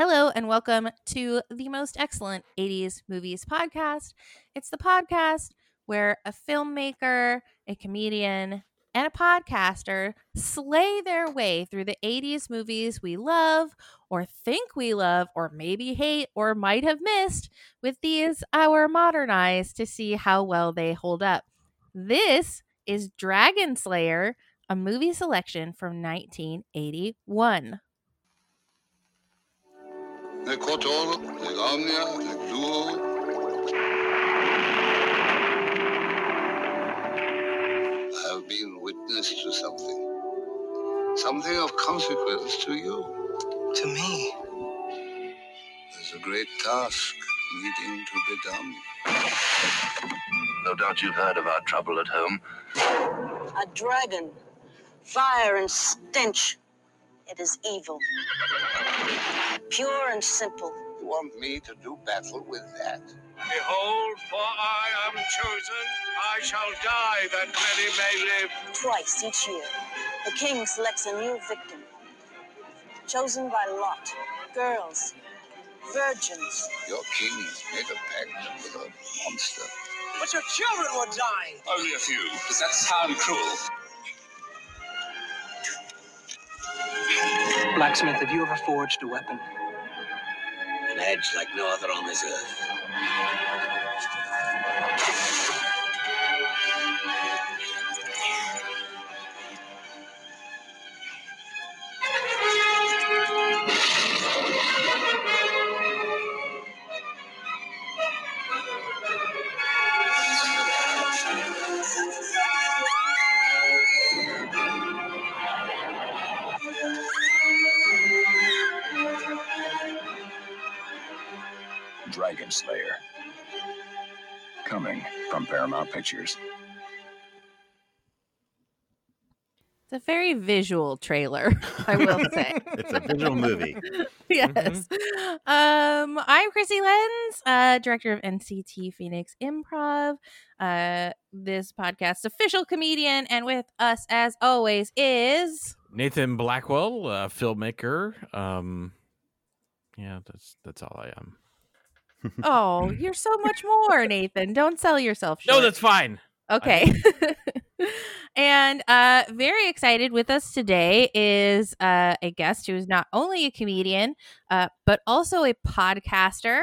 Hello and welcome to the most excellent 80s movies podcast. It's the podcast where a filmmaker, a comedian, and a podcaster slay their way through the 80s movies we love or think we love or maybe hate or might have missed with these our modern eyes to see how well they hold up. This is Dragon Slayer, a movie selection from 1981. The Kotor, the Lamia, the Duo. I have been witness to something. Something of consequence to you. To me. There's a great task needing to be done. No doubt you've heard of our trouble at home. A dragon. Fire and stench. It is evil. Pure and simple. You want me to do battle with that? Behold, for I am chosen, I shall die that many may live. Twice each year, the king selects a new victim. Chosen by lot. Girls. Virgins. Your king made a pact with a monster. But your children were dying. Only a few. Does that sound cruel? Blacksmith, have you ever forged a weapon? An edge like no other on this earth. Dragon Slayer. Coming from Paramount Pictures. It's a very visual trailer, I will say. It's a visual movie. yes. Um, I'm Chrissy Lenz, uh, director of NCT Phoenix Improv, uh, this podcast's official comedian, and with us as always is Nathan Blackwell, uh, filmmaker. Um, yeah, that's that's all I am. Oh, you're so much more, Nathan. Don't sell yourself. No, that's fine. Okay. and uh very excited with us today is uh a guest who is not only a comedian uh but also a podcaster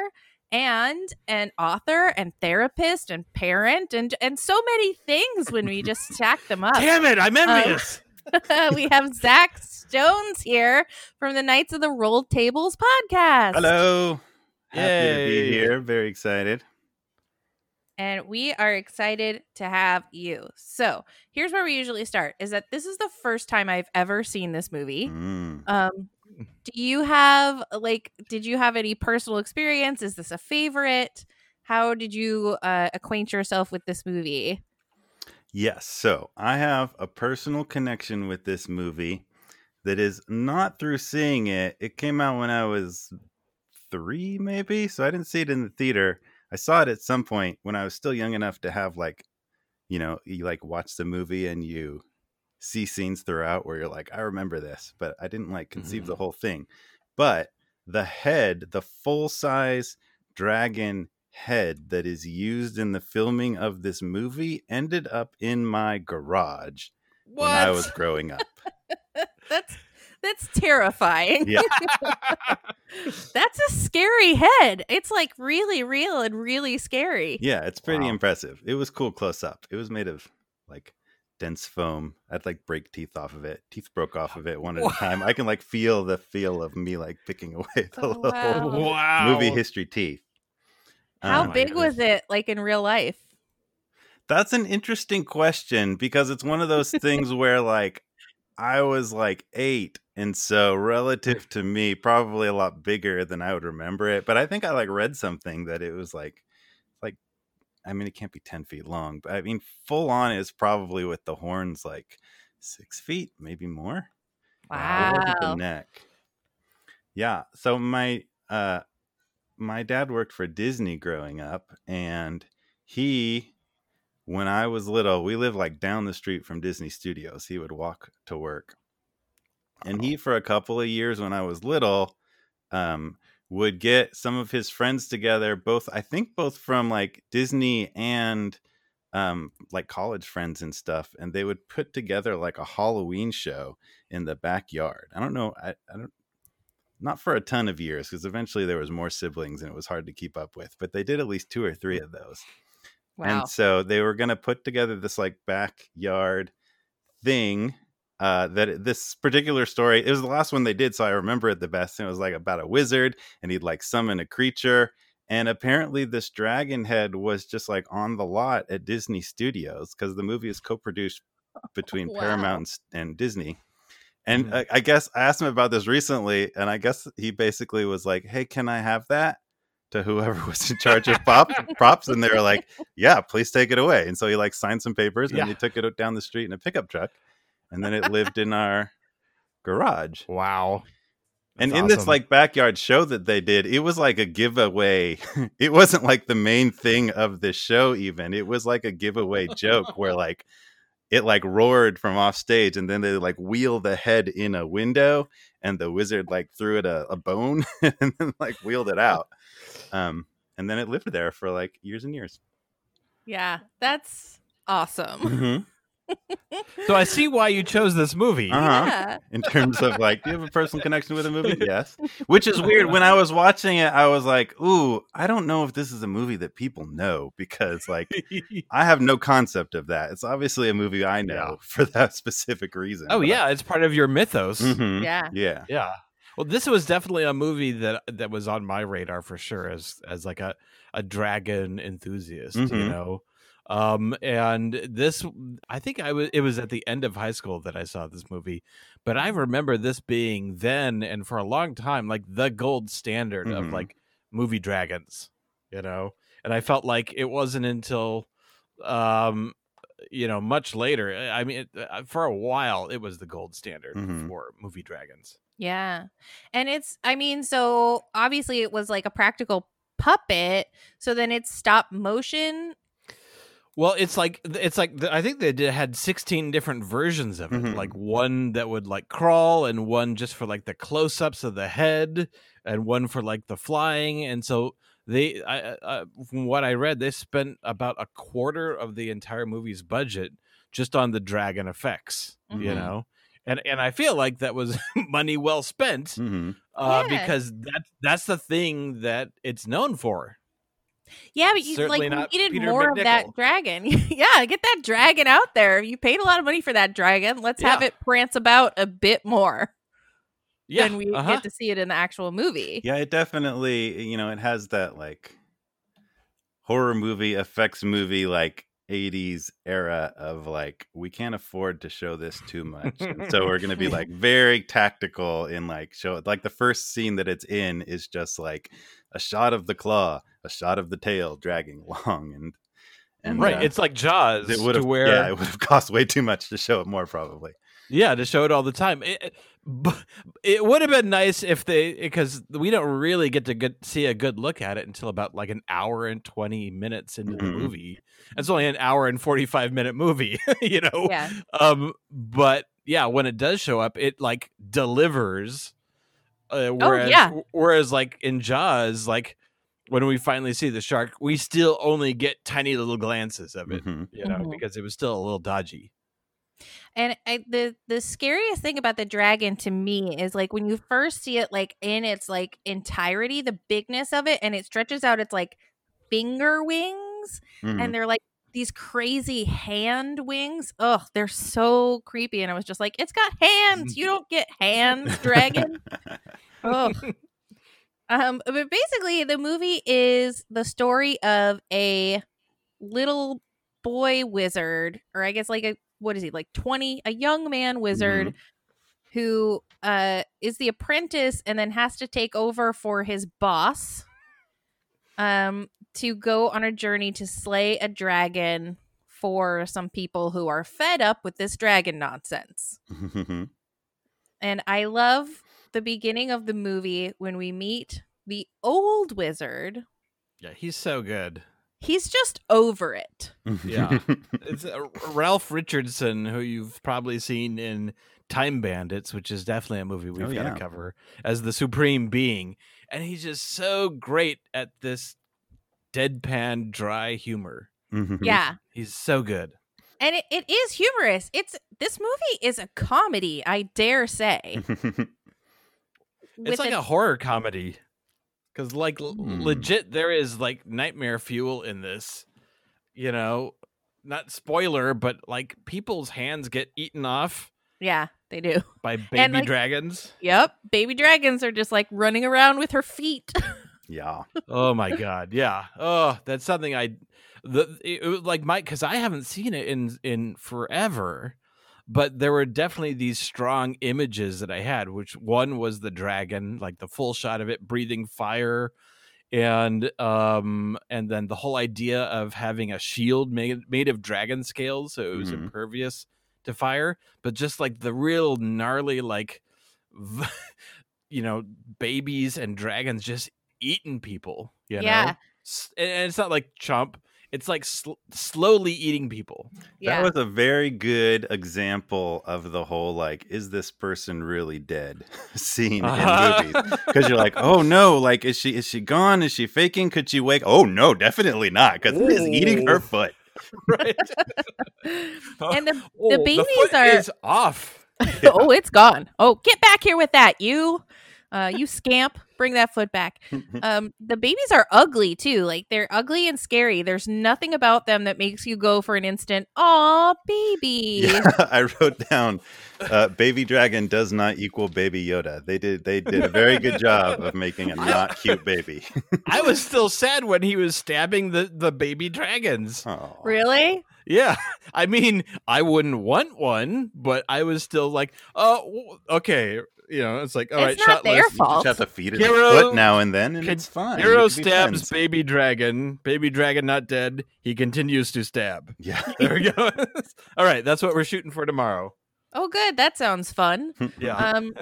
and an author and therapist and parent and and so many things when we just stack them up. Damn it, I'm envious. we have Zach Stones here from the Knights of the Rolled Tables podcast. Hello. Happy to be here. Very excited. and we are excited to have you. So, here's where we usually start is that this is the first time I've ever seen this movie. Mm. Um do you have like did you have any personal experience? Is this a favorite? How did you uh, acquaint yourself with this movie? Yes. So I have a personal connection with this movie that is not through seeing it. It came out when I was three, maybe. So I didn't see it in the theater. I saw it at some point when I was still young enough to have like, you know, you like watch the movie and you see scenes throughout where you're like, I remember this, but I didn't like conceive the mm-hmm. whole thing. But the head, the full size dragon head that is used in the filming of this movie ended up in my garage when I was growing up. that's that's terrifying. Yeah. That's a scary head. It's like really real and really scary. Yeah, it's pretty Wow. impressive. It was cool close up. It was made of like dense foam. I'd like break teeth off of it. Teeth broke off of it one at a time. I can like feel the feel of me like picking away the Oh, little wow. wow. movie history teeth. How Um, big was it like in real life? That's an interesting question because it's one of those things where like I was like eight, and so relative to me, probably a lot bigger than I would remember it. But I think I like read something that it was like, like, I mean, it can't be ten feet long, but I mean, full on is probably with the horns like six feet, maybe more. Uh, the Wow. neck. Yeah. So my uh my dad worked for Disney growing up and he when I was little, we lived like down the street from Disney Studios. He would walk to work. And he for a couple of years when I was little um, would get some of his friends together, both I think both from like Disney and um, like college friends and stuff, and they would put together like a Halloween show in the backyard. I don't know, I, I don't not for a ton of years because eventually there was more siblings and it was hard to keep up with but they did at least two or three of those Wow. and so they were going to put together this like backyard thing uh that this particular story it was the last one they did so i remember it the best and it was like about a wizard and he'd like summon a creature and apparently this dragon head was just like on the lot at disney studios because the movie is co-produced between Wow. paramount and disney and Mhm. I, I guess I asked him about this recently, and I guess he basically was like, "Hey, can I have that?" To whoever was in charge of pop props, and they were like, "Yeah, please take it away." And so he like signed some papers, and Yeah. he took it down the street in a pickup truck, and then it lived in our garage. Wow. and That's in this like backyard show that they did, it was like a giveaway. it wasn't like the main thing of the show. Even it was like a giveaway joke where like it like roared from off stage and then they like wheel the head in a window and the wizard like threw it a, a bone and then like wheeled it out um and then it lived there for like years and years yeah, that's awesome. Mhm. So I see why you chose this movie. Uh-huh. Yeah. in terms of like do you have a personal connection with a movie yes which is weird when i was watching it i was like ooh i don't know if this is a movie that people know because like i have no concept of that it's obviously a movie i know Yeah. for that specific reason oh but- yeah, it's part of your mythos. Mhm. Yeah. yeah Yeah. Well, this was definitely a movie that that was on my radar for sure as as like a a dragon enthusiast, you Mhm. know. Um and this I think I was it was at the end of high school that I saw this movie, but I remember this being then and for a long time like the gold standard of Mhm. like movie dragons, you know. And I felt like it wasn't until um you know much later i mean it, uh, for a while it was the gold standard Mhm. for movie dragons Yeah. And it's, I mean, so obviously it was like a practical puppet. So then it's stop motion. Well, it's like it's like the- I think they did, had sixteen different versions of it. Mhm. Like one that would like crawl, and one just for like the close-ups of the head, and one for like the flying. And so they, I, I- I, from what I read, they spent about a quarter of the entire movie's budget just on the dragon effects. You Mhm. know, and and I feel like that was money well spent hmm uh, Yeah. because that that's the thing that it's known for. Yeah, but you Certainly like needed Peter more of that dragon. yeah, get that dragon out there. You paid a lot of money for that dragon. Let's have it prance about a bit more Yeah, than we uh-huh. get to see it in the actual movie. yeah it definitely you know it has that like horror movie effects movie like 80s era of like we can't afford to show this too much and so we're going to be like very tactical in like show it like the first scene that it's in is just like a shot of the claw a shot of the tail dragging along and and right. uh, it's like Jaws, it would have where yeah it would have cost way too much to show it more probably Yeah, to show it all the time. It, it- it would have been nice if they, because we don't really get to good, see a good look at it until about like an hour and 20 minutes into the Mhm. movie. It's only an hour and 45 minute movie, you know? Yeah. Um, but yeah, when it does show up, it like delivers. Uh, whereas, Oh, yeah. whereas like in Jaws, like when we finally see the shark, we still only get tiny little glances of it, Mhm. you know, Mhm. because it was still a little dodgy. And I, the the scariest thing about the dragon to me is like when you first see it like in its like entirety, the bigness of it, and it stretches out its like finger wings, Mhm. and they're like these crazy hand wings. Ugh, they're so creepy. And I was just like, it's got hands. You don't get hands, dragon. Ugh. Um, but basically, the movie is the story of a little boy wizard, or I guess like a what is he like twenty, a young man wizard who uh is the apprentice and then has to take over for his boss, um, to go on a journey to slay a dragon for some people who are fed up with this dragon nonsense. And I love the beginning of the movie when we meet the old wizard. Yeah, he's so good. He's just over it. Yeah. It's uh, Ralph Richardson, who you've probably seen in Time Bandits, which is definitely a movie we've Oh, got yeah. to cover as the supreme being, and he's just so great at this deadpan, dry humor. Mhm. Yeah. He's so good. And it, it is humorous. It's this movie is a comedy, I dare say. It's like a- a horror comedy. Because, like, l- Hmm. legit, there is like nightmare fuel in this. You know, not spoiler, but like people's hands get eaten off Yeah, they do. by baby like- dragons. Yep. Baby dragons are just like running around with her feet. yeah. oh my god, yeah. Oh, that's something I the it, it was like Mike because I haven't seen it in in forever. But there were definitely these strong images that I had, which one was the dragon, like the full shot of it breathing fire, and um and then the whole idea of having a shield made made of dragon scales, so it was Mhm. impervious to fire, but just like the real gnarly like v- you know, babies and dragons just eating people, you Yeah. know. And it's not like chomp, it's like sl- slowly eating people. yeah. That was a very good example of the whole like, is this person really dead scene Uh-huh. in movies? Because you're like, oh no, like is she is she gone? Is she faking? Could she wake? Oh no, definitely not, because it is eating her foot. right. and the Oh, the babies foot are is off. oh, it's gone. Oh, get back here with that, you. Uh, you scamp, bring that foot back. Um, the babies are ugly too. Like they're ugly and scary. There's nothing about them that makes you go for an instant, "Aw, baby." Yeah, I wrote down, uh, "Baby dragon does not equal baby Yoda." They did they did a very good job of making a not cute baby. I was still sad when he was stabbing the the baby dragons. Oh. Really? Yeah, I mean, I wouldn't want one, but I was still like, oh, okay. You know, it's like, all right, It's not their shotless. You fault. just have to feed it Hero- a foot now and then, and Con- it's fine. Hero You stabs friends. baby dragon. Baby dragon not dead. He continues to stab. Yeah. There we go. All right, that's what we're shooting for tomorrow. Oh, good. That sounds fun. Yeah. Um,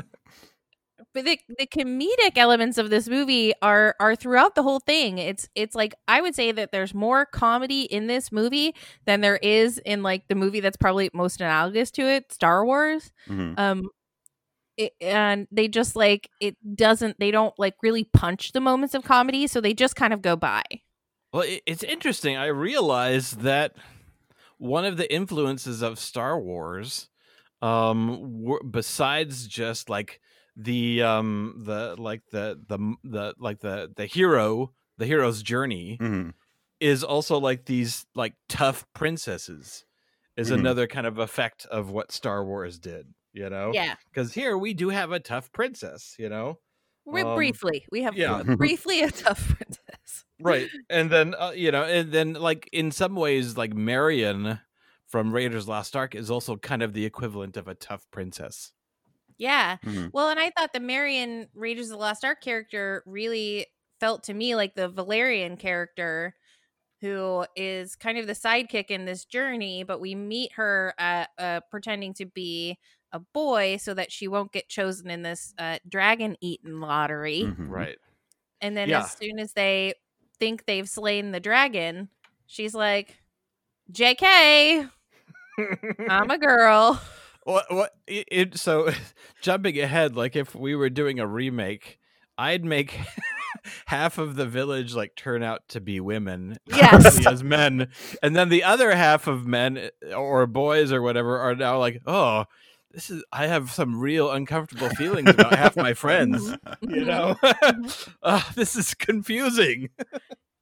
but the the comedic elements of this movie are are throughout the whole thing. It's it's like I would say that there's more comedy in this movie than there is in like the movie that's probably most analogous to it, Star Wars. Mhm. Um, it, and they just like it doesn't. They don't like really punch the moments of comedy, so they just kind of go by. Well, it's interesting. I realized that one of the influences of Star Wars, um, were, besides just like the um the like the the the like the the hero the hero's journey Mhm. is also like these like tough princesses is Mhm. another kind of effect of what Star Wars did. You know, Yeah, because here we do have a tough princess. You know, we Um, briefly we have yeah. briefly a tough princess. right and then uh, you know and then like in some ways like marion from raiders lost ark is also kind of the equivalent of a tough princess Yeah. Mhm. Well, and I thought the Marion Raiders of the Lost Ark character really felt to me like the Valerian character who is kind of the sidekick in this journey, but we meet her uh, uh, pretending to be a boy so that she won't get chosen in this uh, dragon eaten lottery. Mhm. right And then Yeah. as soon as they think they've slain the dragon, she's like, JK, I'm a girl. what what it, it so jumping ahead like if we were doing a remake i'd make half of the village like turn out to be women Yes. as men and then the other half of men eh, or boys or whatever are now like oh this is i have some real uncomfortable feelings about half my friends mm-hmm. you mm-hmm. know? Mm-hmm. Uh, this is confusing.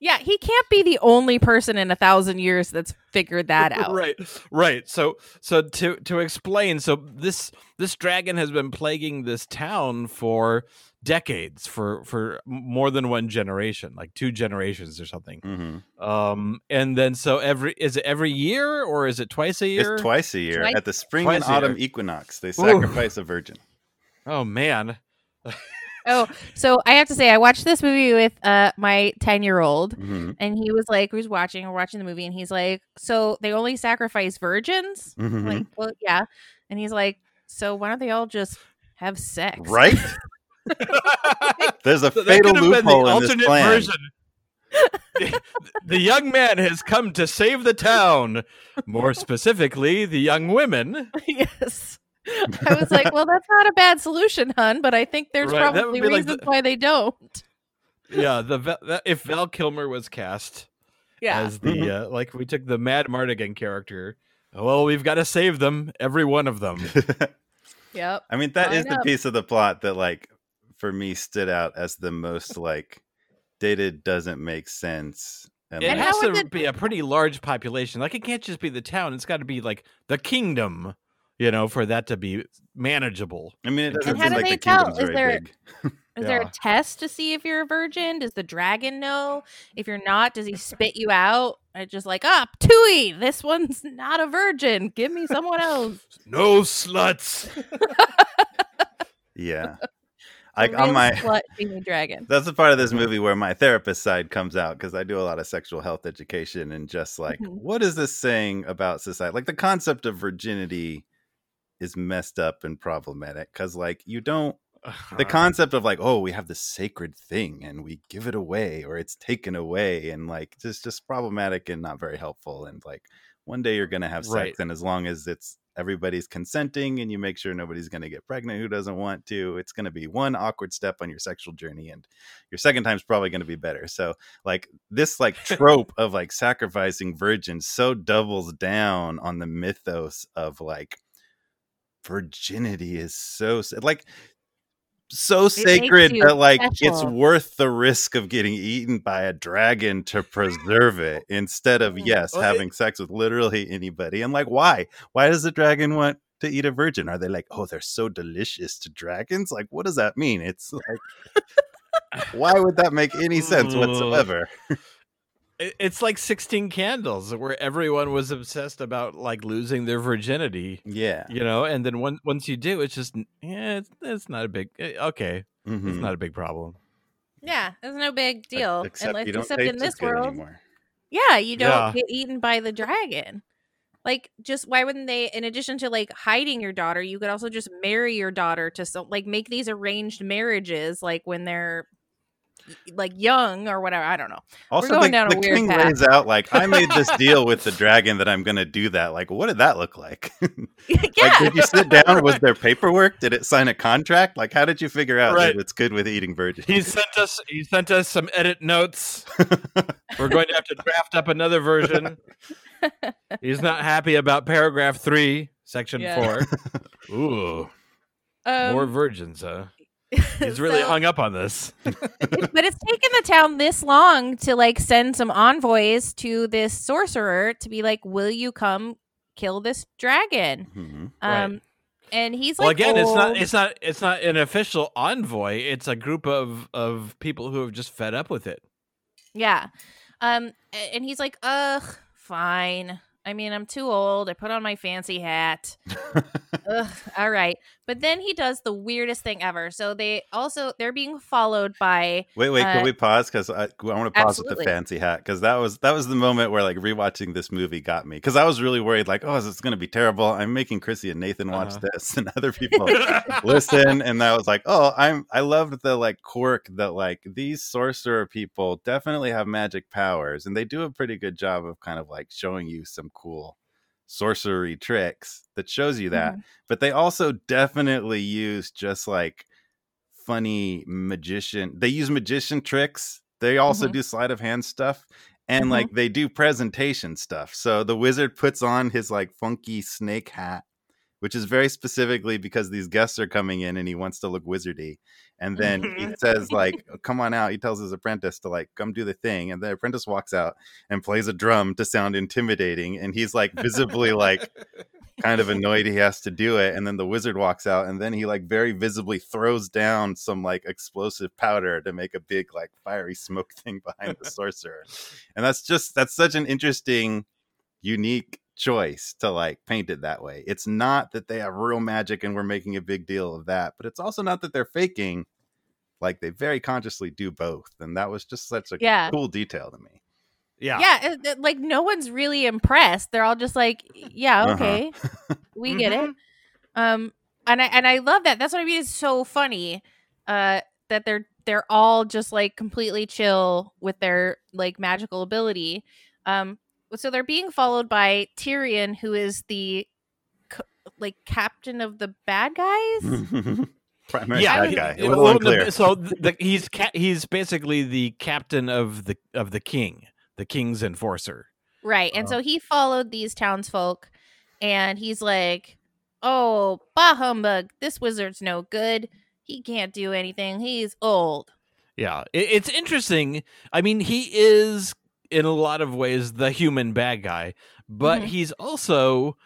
Yeah, he can't be the only person in a thousand years that's figured that out. right right. So so to to explain so this this dragon has been plaguing this town for decades for for more than one generation like two generations or something Mhm. um and then so every is it every year or is it twice a year It's twice a year Twice- at the spring Twice and autumn year. equinox. They sacrifice a virgin. oh man Oh, so I have to say, I watched this movie with uh my ten year old, Mhm. and he was like, who's watching, we're watching the movie, and he's like, so they only sacrifice virgins? I'm Mhm. Like, well, yeah, and he's like, so why don't they all just have sex? Right? There's a So fatal could have been the loophole in this alternate plan. version the, the young man has come to save the town more specifically the young women yes. I was like, well, that's not a bad solution, hun, but I think there's Right, probably be like reasons the- why they don't. yeah, the that, if Val Kilmer was cast Yeah. as the uh, like we took the Madmartigan character, well, we've got to save them, every one of them. Yep. I mean, that is Line the up. piece of the plot that, like, for me, stood out as the most like dated, doesn't make sense. And, It like, has to it- be a pretty large population. Like it can't just be the town; it's got to be like the kingdom, you know, for that to be manageable. I mean, it doesn't how seem do like they the tell? kingdom's Is very there- big. Is there a test to see if you're a virgin? Does the dragon know? If you're not, does he spit you out? I just like, ah, Tui, this one's not a virgin. Give me someone else. No sluts. Yeah. A Like on real my slut shaming dragon. That's the part of this movie where my therapist side comes out because I do a lot of sexual health education and just like, Mhm. what is this saying about society? Like the concept of virginity is messed up and problematic because like you don't the concept of like, oh, we have this sacred thing and we give it away or it's taken away and like just just problematic and not very helpful. And like one day you're gonna have sex Right. and as long as it's everybody's consenting and you make sure nobody's gonna get pregnant who doesn't want to, it's gonna be one awkward step on your sexual journey and your second time's probably gonna be better. So like this like trope of like sacrificing virgins so doubles down on the mythos of like virginity is so like so makes sacred that like it's worth the risk of getting eaten by a dragon to preserve it instead of yes Well, it- having sex with literally anybody. And like why? Why does the dragon want to eat a virgin? Are they like oh they're so delicious to dragons? Like what does that mean? It's like why would that make any sense whatsoever? It- It's like Sixteen Candles, where everyone was obsessed about like losing their virginity, yeah you know, and then one, once you do, it's just yeah, it's, it's not a big eh, okay, it's Mhm. not a big problem. Yeah, it's no big deal. except Unless, you don't except in this world, anymore. yeah, you don't Yeah. get eaten by the dragon. Like, just why wouldn't they? In addition to like hiding your daughter, you could also just marry your daughter to some like make these arranged marriages, like when they're like young or whatever. I don't know. Also, going the, down a the weird king path. lays out like, "I made this deal with the dragon that I'm going to do that." Like, what did that look like? yeah, Like, did you sit down? Was there paperwork? Did it sign a contract? Like, how did you figure out Right. that it's good with eating virgins? He sent us he sent us some edit notes. We're going to have to draft up another version. He's not happy about paragraph three, section Yeah. four. Ooh, um, more virgins, huh? He's really so- hung up on this. but it's taken the town this long to like send some envoys to this sorcerer to be like, "Will you come kill this dragon?" Mhm. Right. Um, and he's well, like, again, it's not it's not it's not an official envoy. It's a group of of people who have just fed up with it. Yeah. Um, and he's like, ugh, fine. I mean, I'm too old. I put on my fancy hat. ugh, all right. But then he does the weirdest thing ever. So they also they're being followed by Wait, wait, Uh, can we pause? Because I, I want to pause with the fancy hat because that was that was the moment where like rewatching this movie got me because I was really worried like, oh, is this going to be terrible? I'm making Chrissy and Nathan watch Uh-huh. this, and other people listen, and I was like, oh, I'm I loved the like quirk that like these sorcerer people definitely have magic powers, and they do a pretty good job of kind of like showing you some cool sorcery tricks that shows you that but they also definitely use just like funny magician they use magician tricks they also Mhm. do sleight of hand stuff and Mhm. like they do presentation stuff so the wizard puts on his like funky snake hat which is very specifically because these guests are coming in and he wants to look wizardy. And then he mm-hmm. says like oh, come on out he tells his apprentice to like come do the thing and the apprentice walks out and plays a drum to sound intimidating and he's like visibly like kind of annoyed he has to do it and then the wizard walks out and then he like very visibly throws down some like explosive powder to make a big like fiery smoke thing behind the sorcerer. And that's just that's such an interesting unique choice to like paint it that way it's not that they have real magic and we're making a big deal of that but it's also not that they're faking like they very consciously do both and that was just such a Yeah. cool detail to me Yeah. yeah, it- it- like no one's really impressed. They're all just like, yeah, Uh-huh. okay, we get it. Um, and I and I love that. That's what I mean. It's so funny. Uh, that they're they're all just like completely chill with their like magical ability. Um, so they're being followed by Tyrian, who is the like captain of the bad guys. Primary yeah, bad guy. it It was was unclear. so the, he's ca- he's basically the captain of the of the king, the king's enforcer. Right. And Uh. so he followed these townsfolk and he's like, Oh, bah humbug, this wizard's no good. He can't do anything. He's old. Yeah, it, it's interesting. I mean, he is in a lot of ways the human bad guy, but Mhm. he's also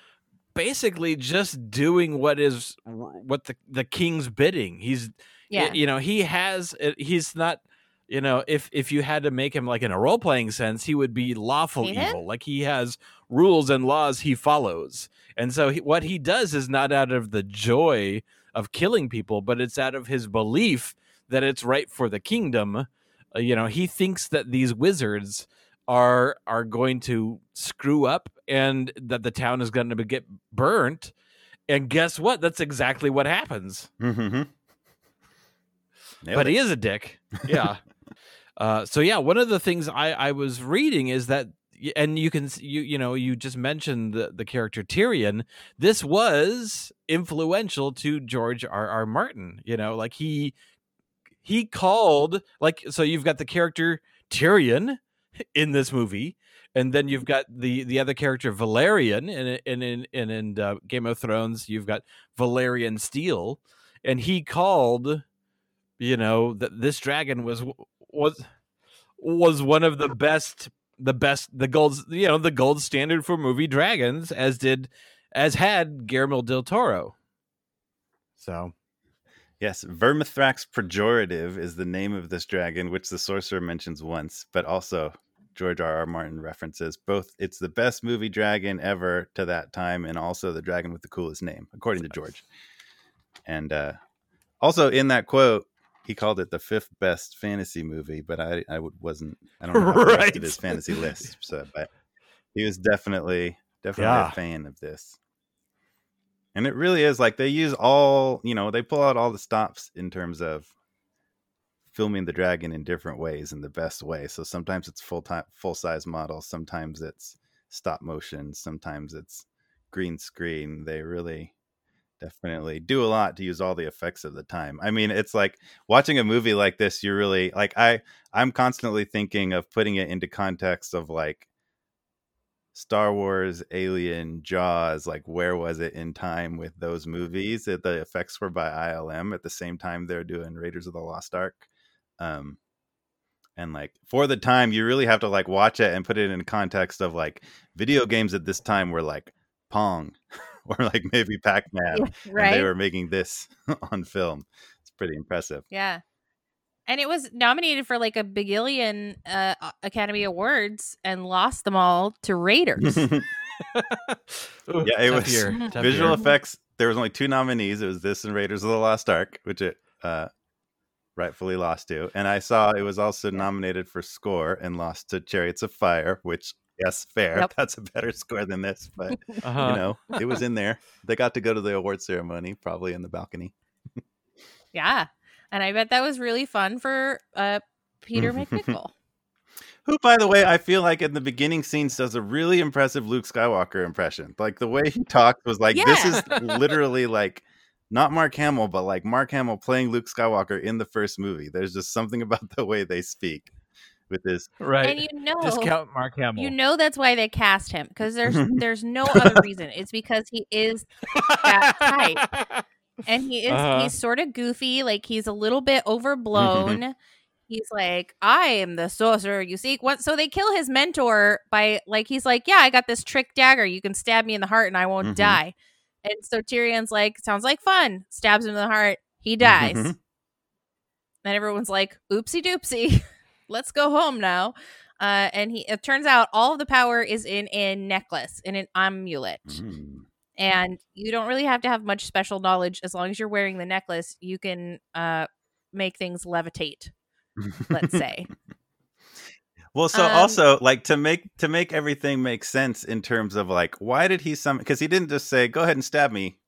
basically just doing what is what the the king's bidding. He's Yeah. you know he has uh, he's not you know if if you had to make him like in a role playing sense he would be lawful evil like he has rules and laws he follows and so he, what he does is not out of the joy of killing people but it's out of his belief that it's right for the kingdom Uh, you know he thinks that these wizards are are going to screw up and that the town is going to get burnt and guess what that's exactly what happens Mhm. But it. he is a dick. Yeah. uh, so yeah, one of the things I I was reading is that, and you can you you know you just mentioned the the character Tyrian. This was influential to George R. R. Martin. You know, like he he called like so you've got the character Tyrian in this movie. And then you've got the the other character Valerian, and in in in, in uh, Game of Thrones, you've got Valyrian Steel, and he called you know that this dragon was was was one of the best the best the gold you know the gold standard for movie dragons as did as had Guillermo del Toro so Yes, Vermithrax pejorative is the name of this dragon, which the sorcerer mentions once, but also George R. R. Martin references both. It's the best movie dragon ever to that time, and also the dragon with the coolest name, according to George. And uh, also in that quote, he called it the fifth best fantasy movie, but I I wasn't I don't know how Right. his fantasy list. So, but he was definitely definitely Yeah. a fan of this. And it really is like they use all, you know, they pull out all the stops in terms of filming the dragon in different ways in the best way. So sometimes it's full time full size models, sometimes it's stop motion, sometimes it's green screen. They really definitely do a lot to use all the effects of the time. I mean, it's like watching a movie like this, you're really like I I'm constantly thinking of putting it into context of like Star Wars, Alien, Jaws, like where was it in time with those movies? The effects were by ILM at the same time they're doing Raiders of the Lost Ark. Um and like for the time you really have to like watch it and put it in context of like video games at this time were like Pong or like maybe Pac-Man and right? they were making this on film. It's pretty impressive. Yeah. And it was nominated for like a bagillion uh, Academy Awards and lost them all to Raiders. Ooh, Yeah, it tough was year, tough visual year. effects. There was only two nominees. It was this and Raiders of the Lost Ark, which it uh, rightfully lost to. And I saw it was also nominated for score and lost to Chariots of Fire, which yes, fair. Yep. That's a better score than this, but Uh-huh. you know, it was in there. They got to go to the award ceremony, probably in the balcony. yeah. And I bet that was really fun for uh, Peter MacNicol. Who, by the way, I feel like in the beginning scenes does a really impressive Luke Skywalker impression. Like the way he talked was like this is literally like not Mark Hamill, but like Mark Hamill playing Luke Skywalker in the first movie. There's just something about the way they speak with this. right And you know, discount Mark Hamill you know that's why they cast him because there's there's no other reason. It's because he is that type. and he is Uh-huh. he's sort of goofy like he's a little bit overblown he's like i am the sorcerer you seek what so they kill his mentor by like he's like yeah i got this trick dagger you can stab me in the heart and i won't Mhm. die and so tyrian's like sounds like fun. Stabs him in the heart. He dies. Mhm. and everyone's like oopsie doopsie. Let's go home now. Uh, and he it turns out all of the power is in a necklace in an amulet. Mm. and you don't really have to have much special knowledge. As long as you're wearing the necklace you can uh make things levitate let's say Well, so Um, also like to make to make everything make sense in terms of like why did he some because he didn't just say go ahead and stab me,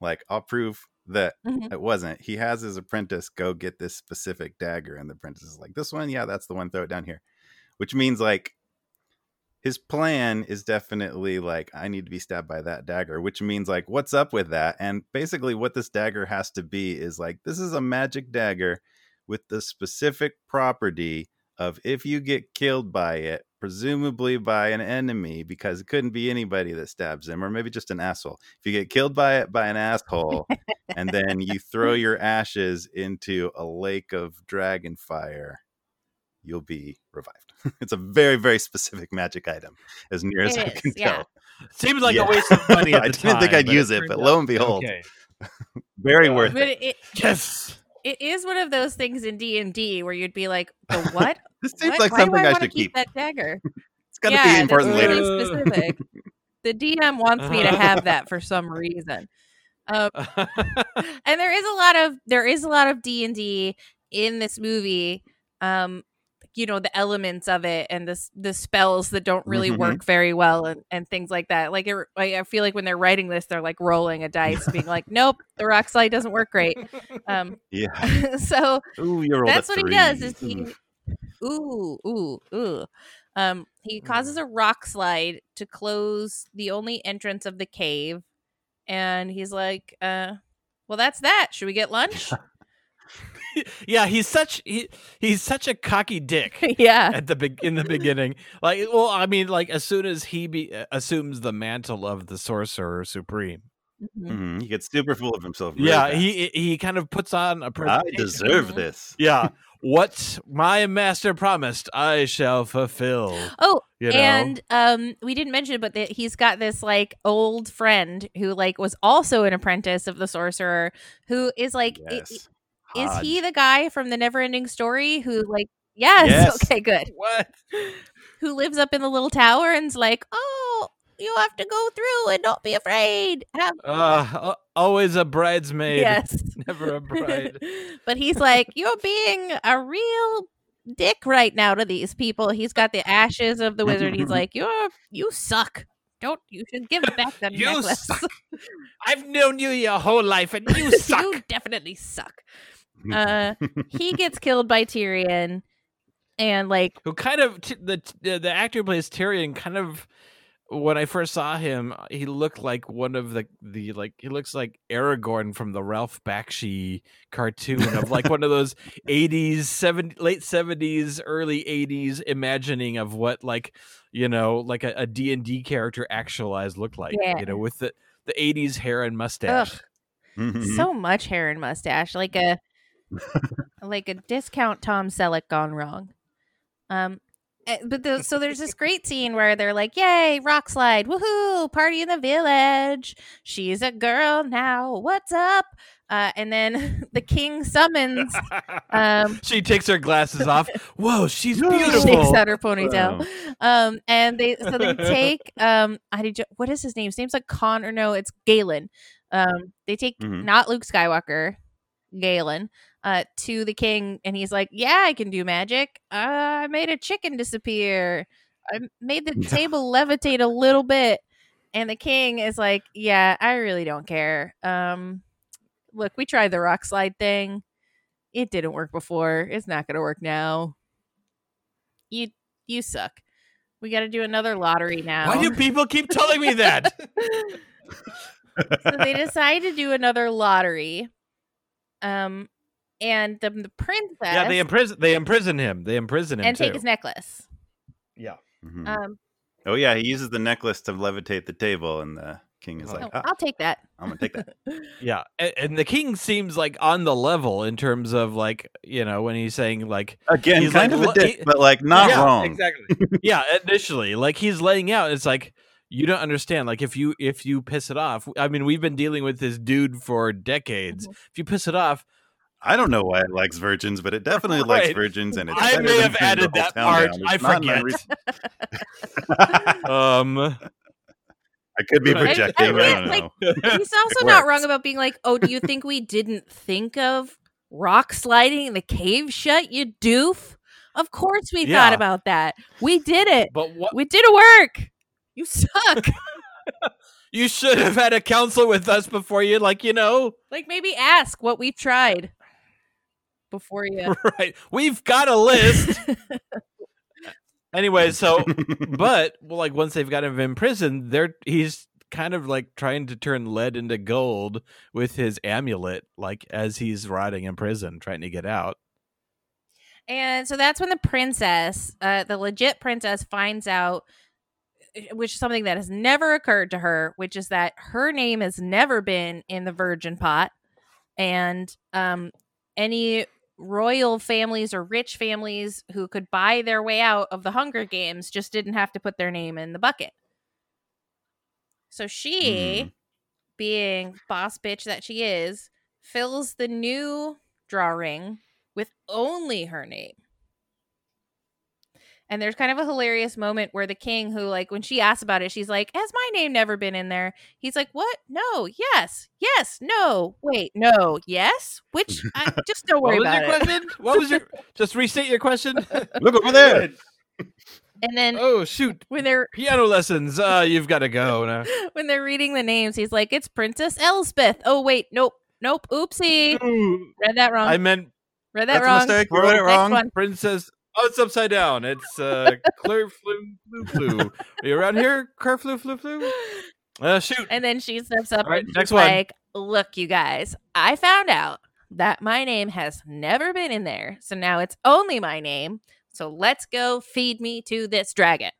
like I'll prove that Mhm. it wasn't. He has his apprentice go get this specific dagger, and the apprentice is like this one, yeah, that's the one. Throw it down here, which means like his plan is definitely like I need to be stabbed by that dagger, which means like what's up with that? And basically what this dagger has to be is like this is a magic dagger with the specific property of if you get killed by it, presumably by an enemy, because it couldn't be anybody that stabs him, or maybe just an asshole. If you get killed by it by an asshole, and then you throw your ashes into a lake of dragon fire, you'll be revived. it's a very, very specific magic item, as near as It I can yeah. tell. Seems like Yeah. a waste of money. At I didn't think I'd use it, but out- lo and behold, Okay. very worth But it. it, it, Yes. It is one of those things in D and D where you'd be like, "The what? This seems What? like Why something I, wanna should keep. that dagger." It's got to yeah, be important later. specific. The DM wants me to have that for some reason. Um, and there is a lot of there is a lot of D and D in this movie. Um, you know the elements of it and the the spells that don't really Mhm. work very well and, and things like that. Like it, I I feel like when they're writing this, they're like rolling a dice, being like, "Nope, the rock slide doesn't work great." Um, Yeah. so Ooh, that's what three. he does. Is he? Ooh. Ooh, ooh, ooh. Um, he causes a rock slide to close the only entrance of the cave, and he's like, "Uh, well, that's that. Should we get lunch?" yeah, he's such he, he's such a cocky dick. yeah, At the be- in the beginning, like, well, I mean, like as soon as he be- uh, assumes the mantle of the sorcerer supreme, Mhm. Mhm, He gets super full of himself. really yeah, fast. he he kind of puts on a I presentation. deserve Mhm. this. Yeah, what my master promised, I shall fulfill. Oh, You know, and um, we didn't mention, but that he's got this like old friend who like was also an apprentice of the sorcerer, who is like, i- Yes. Is he the guy from the Neverending Story who like? Yes. Yes. Okay. Good. what? who lives up in the little tower and's like, "Oh, you have to go through and don't be afraid." Have Uh, always a bridesmaid, yes, never a bride. but he's like, "You're being a real dick right now to these people." He's got the ashes of the wizard. He's like, "You're you suck. Don't you should give back the You necklace. suck. I've known you your whole life, and you suck. you definitely suck." Uh, he gets killed by Tyrian, and like, who kind of t- the the the actor who plays Tyrian kind of when I first saw him, he looked like one of the the like he looks like Aragorn from the Ralph Bakshi cartoon of like one of those 80s 70 late 70s early 80s imagining of what like you know like a, a D&D character actualized looked like Yeah. you know with the the 80s hair and mustache. ugh, so much hair and mustache, like a like a discount Tom Selleck gone wrong. Um, eh, but the, so there's this great scene where they're like, "Yay, rock slide, woohoo, party in the village! She's a girl now. What's up?" Uh, and then the king summons. Um, she takes her glasses off. Whoa, she's beautiful. shakes out her ponytail. Wow. Um, and they so they take um, I did what is his name? His name's like Con or no, it's Galen. Um, they take Mhm. not Luke Skywalker, Galen, uh, to the king, and he's like, "Yeah, I can do magic. Uh, I made a chicken disappear. I made the table levitate a little bit." And the king is like, "Yeah, I really don't care. Um, look, we tried the rock slide thing. It didn't work before. It's not going to work now. You you suck. We got to do another lottery now." Why do people keep telling me that? so they decide to do another lottery. Um, and the, the princess yeah, they imprison they imprison him. They imprison him and too. take his necklace. yeah. Mhm. Um, oh yeah, he uses the necklace to levitate the table, and the king is Oh. like, oh, "Ah, I'll take that. "I'm gonna take that." Yeah, and, and the king seems like on the level in terms of like you know when he's saying like Again, He's kind like, of a dick, he- but like not Yeah, wrong. exactly. yeah, initially like he's laying out. It's like you don't understand. Like if you if you piss it off, I mean we've been dealing with this dude for decades. Mhm. If you piss it off, I don't know why it likes virgins, but it definitely likes virgins, and it's I may have added that part. I forget. unreasonable. um, I could be projecting. I, I mean, don't like, know. He's also not wrong about being like, "Oh, do you think we didn't think of rock sliding in the cave shut? You doof! Of course we Yeah. thought about that. We did it. but what We did it work. You suck. you should have had a council with us before you like you know like maybe ask what we've tried before you." right. We've got a list. Anyway, so but well, like once they've got him in prison, they're he's kind of like trying to turn lead into gold with his amulet, like as he's rotting in prison, trying to get out. And so that's when the princess, uh, the legit princess, finds out, which is something that has never occurred to her, which is that her name has never been in the virgin pot, and um, any royal families or rich families who could buy their way out of the Hunger Games just didn't have to put their name in the bucket. So she, Mhm. being boss bitch that she is, fills the new drawing with only her name. And there's kind of a hilarious moment where the king, who, like, when she asks about it, she's like, Has my name never been in there? He's like, What? No, yes, yes, no, wait, no, yes? Which, I, just don't worry what was about your it. question? What was your just restate your question? Look over there. And then oh shoot, when they're piano lessons. Uh, you've got to go now. when they're reading the names, he's like, It's Princess Elspeth. Oh, wait, nope, nope, oopsie. Read that wrong. I meant Read that That's a wrong. mistake. You read it wrong. princess. Oh, it's upside down. It's uh, Claire flu flu flu. Are you around here? Claire flu flu flu. Uh, shoot. And then she steps up All right, and she's next one. like, Look, you guys, I found out that my name has never been in there. So now it's only my name. So let's go feed me to this dragon.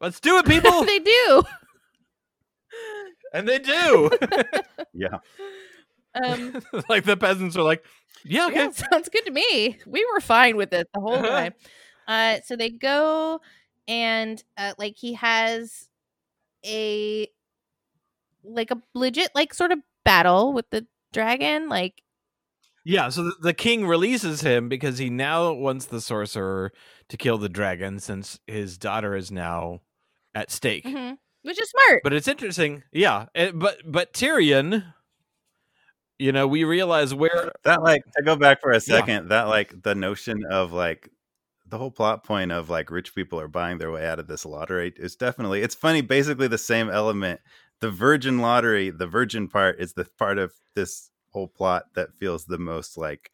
Let's do it, people. they do. and they do. Yeah. Um, like the peasants are like, yeah, okay. yeah, sounds good to me. We were fine with it the whole Uh-huh. time. Uh, so they go and uh, like he has a like a legit like sort of battle with the dragon. Like Yeah, so the, king releases him because he now wants the sorcerer to kill the dragon since his daughter is now at stake. mhm, which is smart. But it's interesting, yeah. it- but but Tyrian, you know, we realize where That like to go back for a Yeah. second, that like the notion of like the whole plot point of like rich people are buying their way out of this lottery is definitely it's funny, basically the same element. The virgin lottery, the virgin part is the part of this whole plot that feels the most like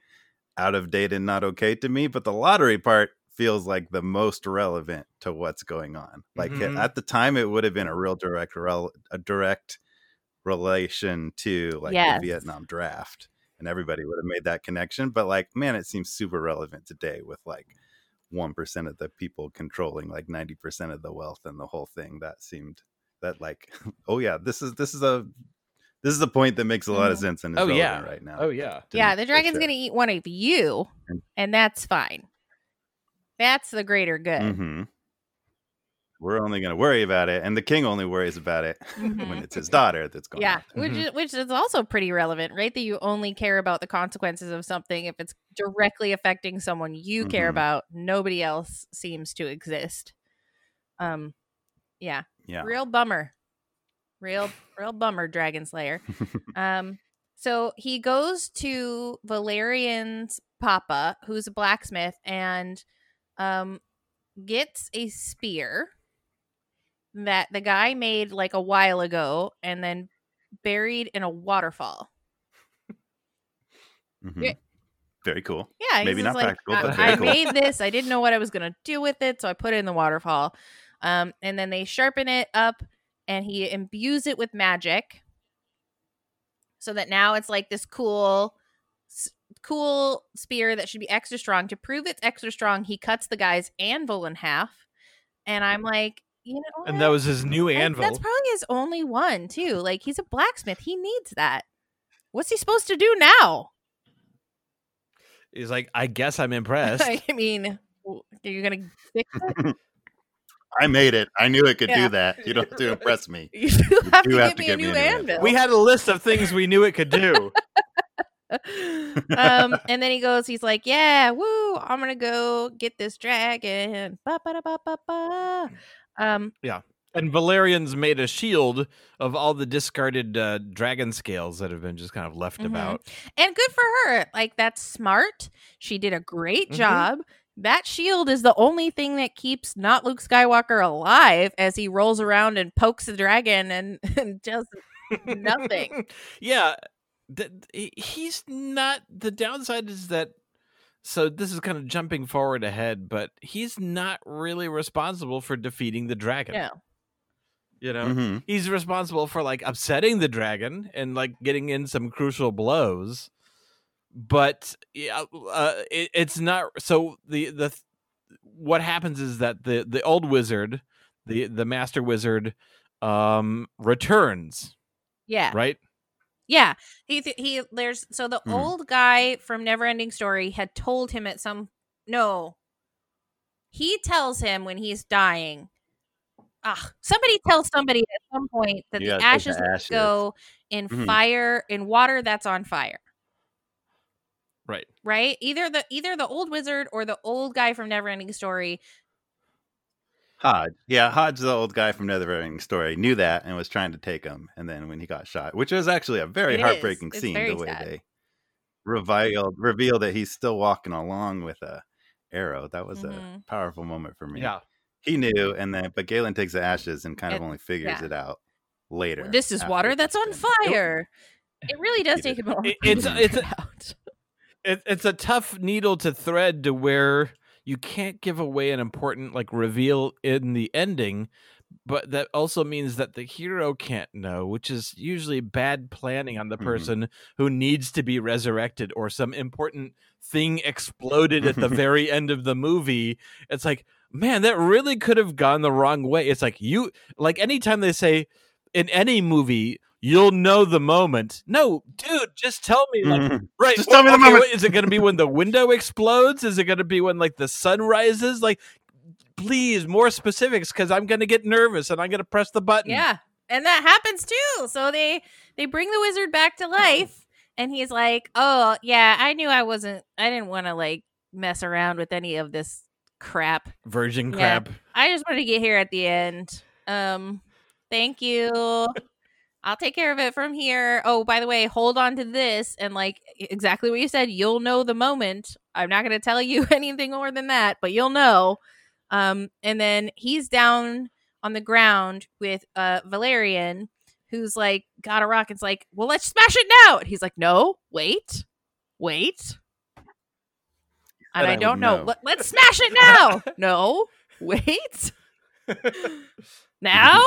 out of date and not okay to me, but the lottery part feels like the most relevant to what's going on. Like Mhm. at the time it would have been a real direct rel- a direct relation to like Yes. the Vietnam draft and everybody would have made that connection. But like, man, it seems super relevant today with like one percent of the people controlling like ninety percent of the wealth and the whole thing. That seemed that like, oh yeah, this is this is a this is a point that makes a lot of Mhm. sense and is Oh, relevant yeah. right now. Oh yeah. yeah, the dragon's sure. gonna eat one of you, And- that's fine. That's the greater good. hmm We're only going to worry about it, and the king only worries about it when Mhm. it's his daughter that's going. Yeah, which Mhm. is which is also pretty relevant, right? That you only care about the consequences of something if it's directly affecting someone you care Mhm. about. Nobody else seems to exist. Um, yeah, yeah. real bummer, real real bummer, Dragon Slayer. um, so he goes to Valerian's papa, who's a blacksmith, and um, gets a spear that the guy made like a while ago and then buried in a waterfall. Mhm. Yeah. Very cool. Yeah, Maybe not practical, I, but very I cool." made this. I didn't know what I was gonna do with it, so I put it in the waterfall. Um, and then they sharpen it up, and he imbues it with magic, so that now it's like this cool, s- cool spear that should be extra strong. To prove it's extra strong, he cuts the guy's anvil in half, and I'm like, you know, And that was his new anvil. That's probably his only one too. Like he's a blacksmith. He needs that. What's he supposed to do now? He's like, I guess I'm impressed. I mean, w- are you gonna fix it? I made it. I knew it could Yeah. do that. You don't have to impress me. You do have do to have get to me a me new a new anvil. anvil. we had a list of things we knew it could do. um, and then he goes, he's like, "Yeah, woo! I'm gonna go get this dragon." Ba, ba, da, ba, Um, and Valerian's made a shield of all the discarded uh, dragon scales that have been just kind of left Mhm. about. and good for her. Like that's smart. She did a great Mhm. job. That shield is the only thing that keeps not Luke Skywalker alive as he rolls around and pokes the dragon and, and does nothing. yeah, th- he's not. The downside is that so this is kind of jumping forward ahead, but he's not really responsible for defeating the dragon. No. You know, Mhm. he's responsible for like upsetting the dragon and like getting in some crucial blows. But yeah, uh, it, it's not. So the the what happens is that the the old wizard, the the master wizard, um, returns. Yeah. Right. Yeah, he th- he. There's so the Hmm. old guy from Neverending Story had told him at some no. He tells him when he's dying. Ah, somebody tells somebody at some point that You the ashes, the ashes. go in Mhm. fire in water that's on fire. Right. Right? Either the either the old wizard or the old guy from Neverending Story. Hodge. Yeah, Hodge, the old guy from Neverending Story, knew that and was trying to take him. And then when he got shot, which was actually a very It is. heartbreaking It's scene, very the way sad. they revealed revealed that he's still walking along with a arrow. That was Mhm. a powerful moment for me. Yeah. He knew, and then but Galen takes the ashes and kind of only figures yeah. it out later. This is water that's on fire. It really does take did. him a long It- it's it's a- it out. it, it's a tough needle to thread to where you can't give away an important like reveal in the ending but that also means that the hero can't know which is usually bad planning on the Mhm. person who needs to be resurrected or some important thing exploded at the very end of the movie it's like man that really could have gone the wrong way it's like you like anytime they say in any movie you'll know the moment no dude just tell me like Mhm. Right. Just tell me the okay, moment. wait, Is it going to be when the window explodes? Is it going to be when like the sun rises? Like, please, more specifics because I'm going to get nervous and I'm going to press the button. Yeah. And that happens too. So they they bring the wizard back to life and he's like, "Oh, yeah, I knew I wasn't I didn't want to like mess around with any of this crap. Virgin Yeah. crap. I just wanted to get here at the end. Um thank you. I'll take care of it from here. Oh, by the way, hold on to this and like exactly what you said, you'll know the moment. I'm not going to tell you anything more than that, but you'll know. Um and then he's down on the ground with uh Valerian who's like got a rock It's like, "Well, let's smash it now." And he's like, "No, wait. Wait." And I I don't know. know. Let, let's smash it now. no. Wait. now?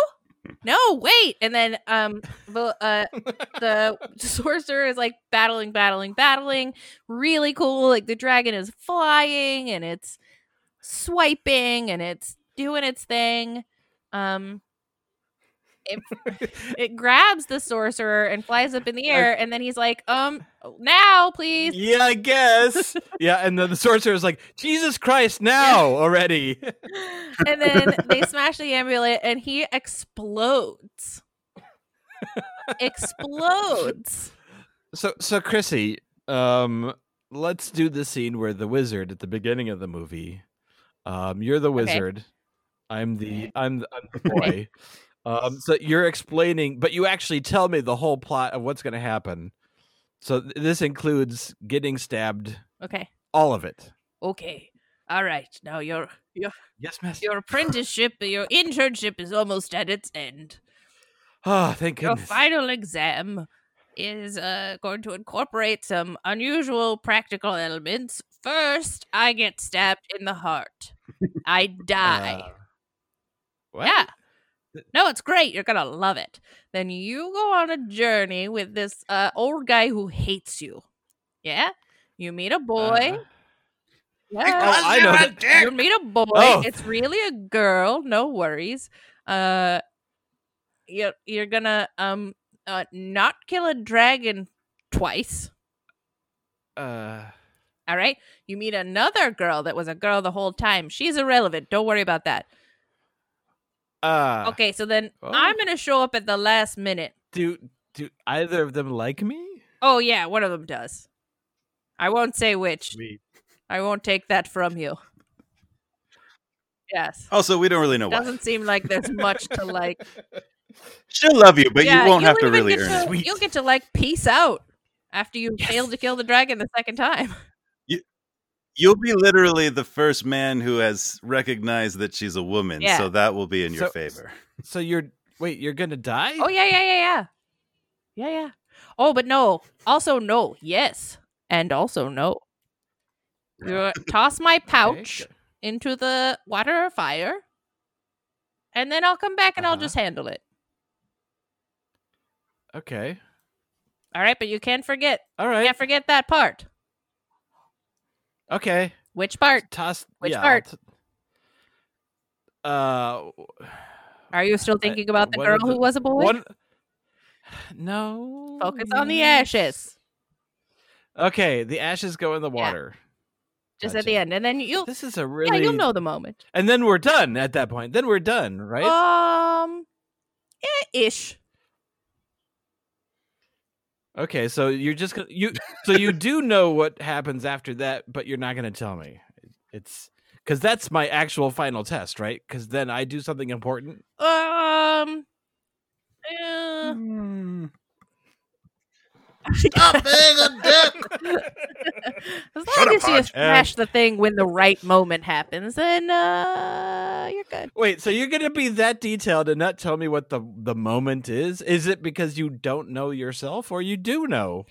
No, wait. And then um the uh the sorcerer is like battling, battling, battling. Really cool. Like the dragon is flying and it's swiping and it's doing its thing. Um it, it grabs the sorcerer and flies up in the air and then he's like, um now please. Yeah, I guess. yeah, and then the sorcerer is like, Jesus Christ, now already. and then they smash the amulet and he explodes. explodes. So, so Chrissy, um, let's do the scene where the wizard at the beginning of the movie. Um, you're the wizard. I'm the I'm the, I'm the boy. Um, so you're explaining, but you actually tell me the whole plot of what's going to happen. So th- this includes getting stabbed, Okay. all of it. Okay. All right. Now your your Yes, miss. your apprenticeship, your internship is almost at its end. Oh, thank goodness. Your final exam is uh, going to incorporate some unusual practical elements. First, I get stabbed in the heart. I die. Uh, what? Yeah. No, it's great. You're gonna love it. Then you go on a journey with this uh, old guy who hates you. Yeah. You meet a boy. Uh, yeah. oh, I know that. You meet a boy. Oh. It's really a girl. No worries. Uh, you're you're gonna um uh not kill a dragon twice. Uh, All right. You meet another girl that was a girl the whole time. She's irrelevant. Don't worry about that. Uh, Okay. So then oh. I'm gonna show up at the last minute. Do do either of them like me? Oh yeah, one of them does. I won't say which. I won't take that from you. Yes. Also, we don't really know why. Doesn't seem like there's much to like. She'll love you, but yeah, you won't have to really earn to, it. You'll get to like peace out after you fail to kill the dragon the second time. You'll be literally the first man who has recognized that she's a woman, Yeah. so that will be in your So- favor. So you're wait, you're gonna die? Oh yeah, yeah, yeah, yeah, yeah, yeah. Oh, but no. Also no. Yes, and also no. You toss my pouch into the water or fire, and then I'll come back and I'll Uh-huh. just handle it. Okay. All right, but you can't forget. All right, You can't forget that part. Okay. Which part? Toss. Which yeah, part? t- uh, Are you still thinking about the girl of who was a boy? One. No. Focus on the ashes. Okay, the ashes go in the water. Just at the end, and then you'll This is a really. yeah, you'll know the moment. And then we're done at that point. Then we're done, right? Um, eh, ish. Okay, so you're just gonna you. So you do know what happens after that, but you're not gonna tell me. It's because that's my actual final test, right? Because then I do something important. Um. eh, Stop being a dick. as Shut long up, as you Hodge. smash the thing when the right moment happens, then uh, you're good. Wait, so you're gonna be that detailed and not tell me what the the moment is? Is it because you don't know yourself, or you do know?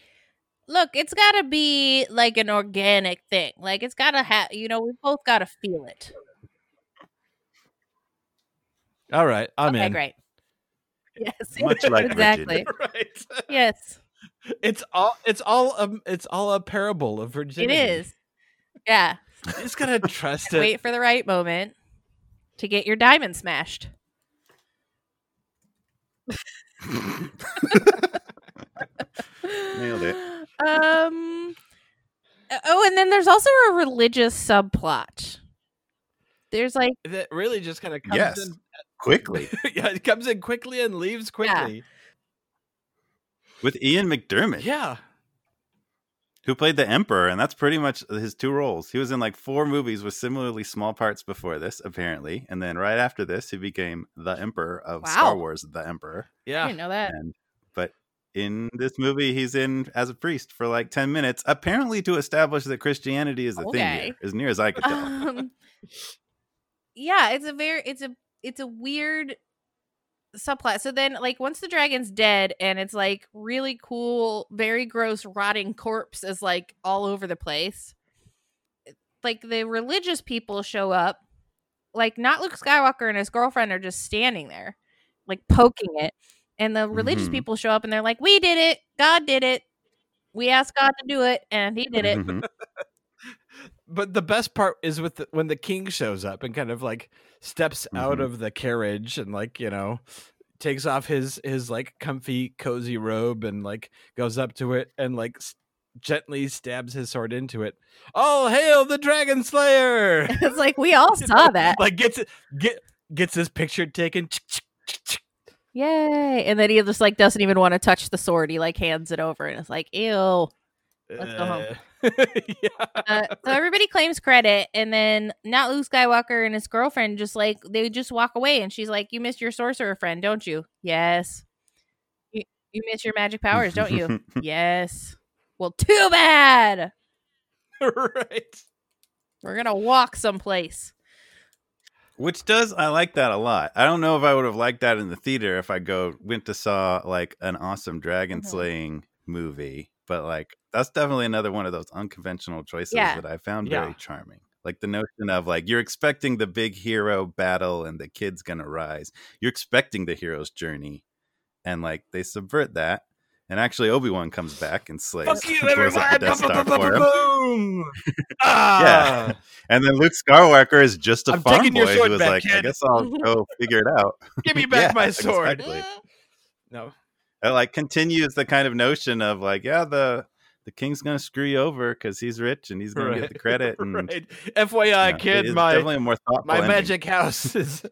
Look, it's got to be like an organic thing. Like it's got to have, you know, we both got to feel it. All right, I'm okay, in. great. Yes, Much like exactly. right. Yes, It's all. It's all. Um, it's all a parable of it virginity. is. Yeah. You just gotta trust it. Wait for the right moment to get your diamond smashed. Nailed it. Um. Oh, and then there's also a religious subplot. There's like That really just kind of comes Yes. in. Quickly. yeah, it comes in quickly and leaves quickly. With Ian McDiarmid. Yeah. who played the Emperor, and that's pretty much his two roles. He was in like four movies with similarly small parts before this, apparently, and then right after this, he became the Emperor of Star Wars, the Emperor. Yeah. I didn't know that. And but in this movie, he's in as a priest for like ten minutes, apparently to establish that Christianity is the thing here, as near as I could tell. Um, yeah, it's a very it's a it's a weird subplot. So then like once the dragon's dead and it's like really cool, very gross rotting corpse is like all over the place. Like the religious people show up. Like not Luke Skywalker and his girlfriend are just standing there, like poking it. And the religious Mhm. people show up and they're like, "We did it. God did it. We asked God to do it, and He did it." Mhm. But the best part is with the, when the king shows up and kind of like steps out Mhm. of the carriage and like you know takes off his his like comfy cozy robe and like goes up to it and like s- gently stabs his sword into it. all hail the dragon slayer! it's like we all saw that. like gets it get gets his picture taken. Yay! And then he just like doesn't even want to touch the sword. He like hands it over and it's like, ew. Let's go home. Yeah. Uh, so everybody claims credit, and then not Luke Skywalker and his girlfriend just like they just walk away, and she's like, "You missed your sorcerer friend, don't you? Yes. You you miss your magic powers, don't you? yes. Well, too bad. right. We're gonna walk someplace. Which does I like that a lot. I don't know if I would have liked that in the theater if I go went to saw like an awesome dragon Mhm. slaying movie, but like that's definitely another one of those unconventional choices Yeah. that I found Yeah. very charming. Like the notion of like you're expecting the big hero battle and the kid's gonna rise. You're expecting the hero's journey, and like they subvert that. And actually, Obi Wan comes back and slays. Fuck you, everyone! the Death Star for him. Boom! Ah! And then Luke Skywalker is just a I'm farm boy who was back, like, I guess I'll go figure it out. Give me back Yeah, my sword. exactly. No. It like continues the kind of notion of like, yeah, the the king's gonna screw you over because he's rich and he's gonna get the credit. And right. FYI, you know, kid, my definitely a more thoughtful my ending. magic house is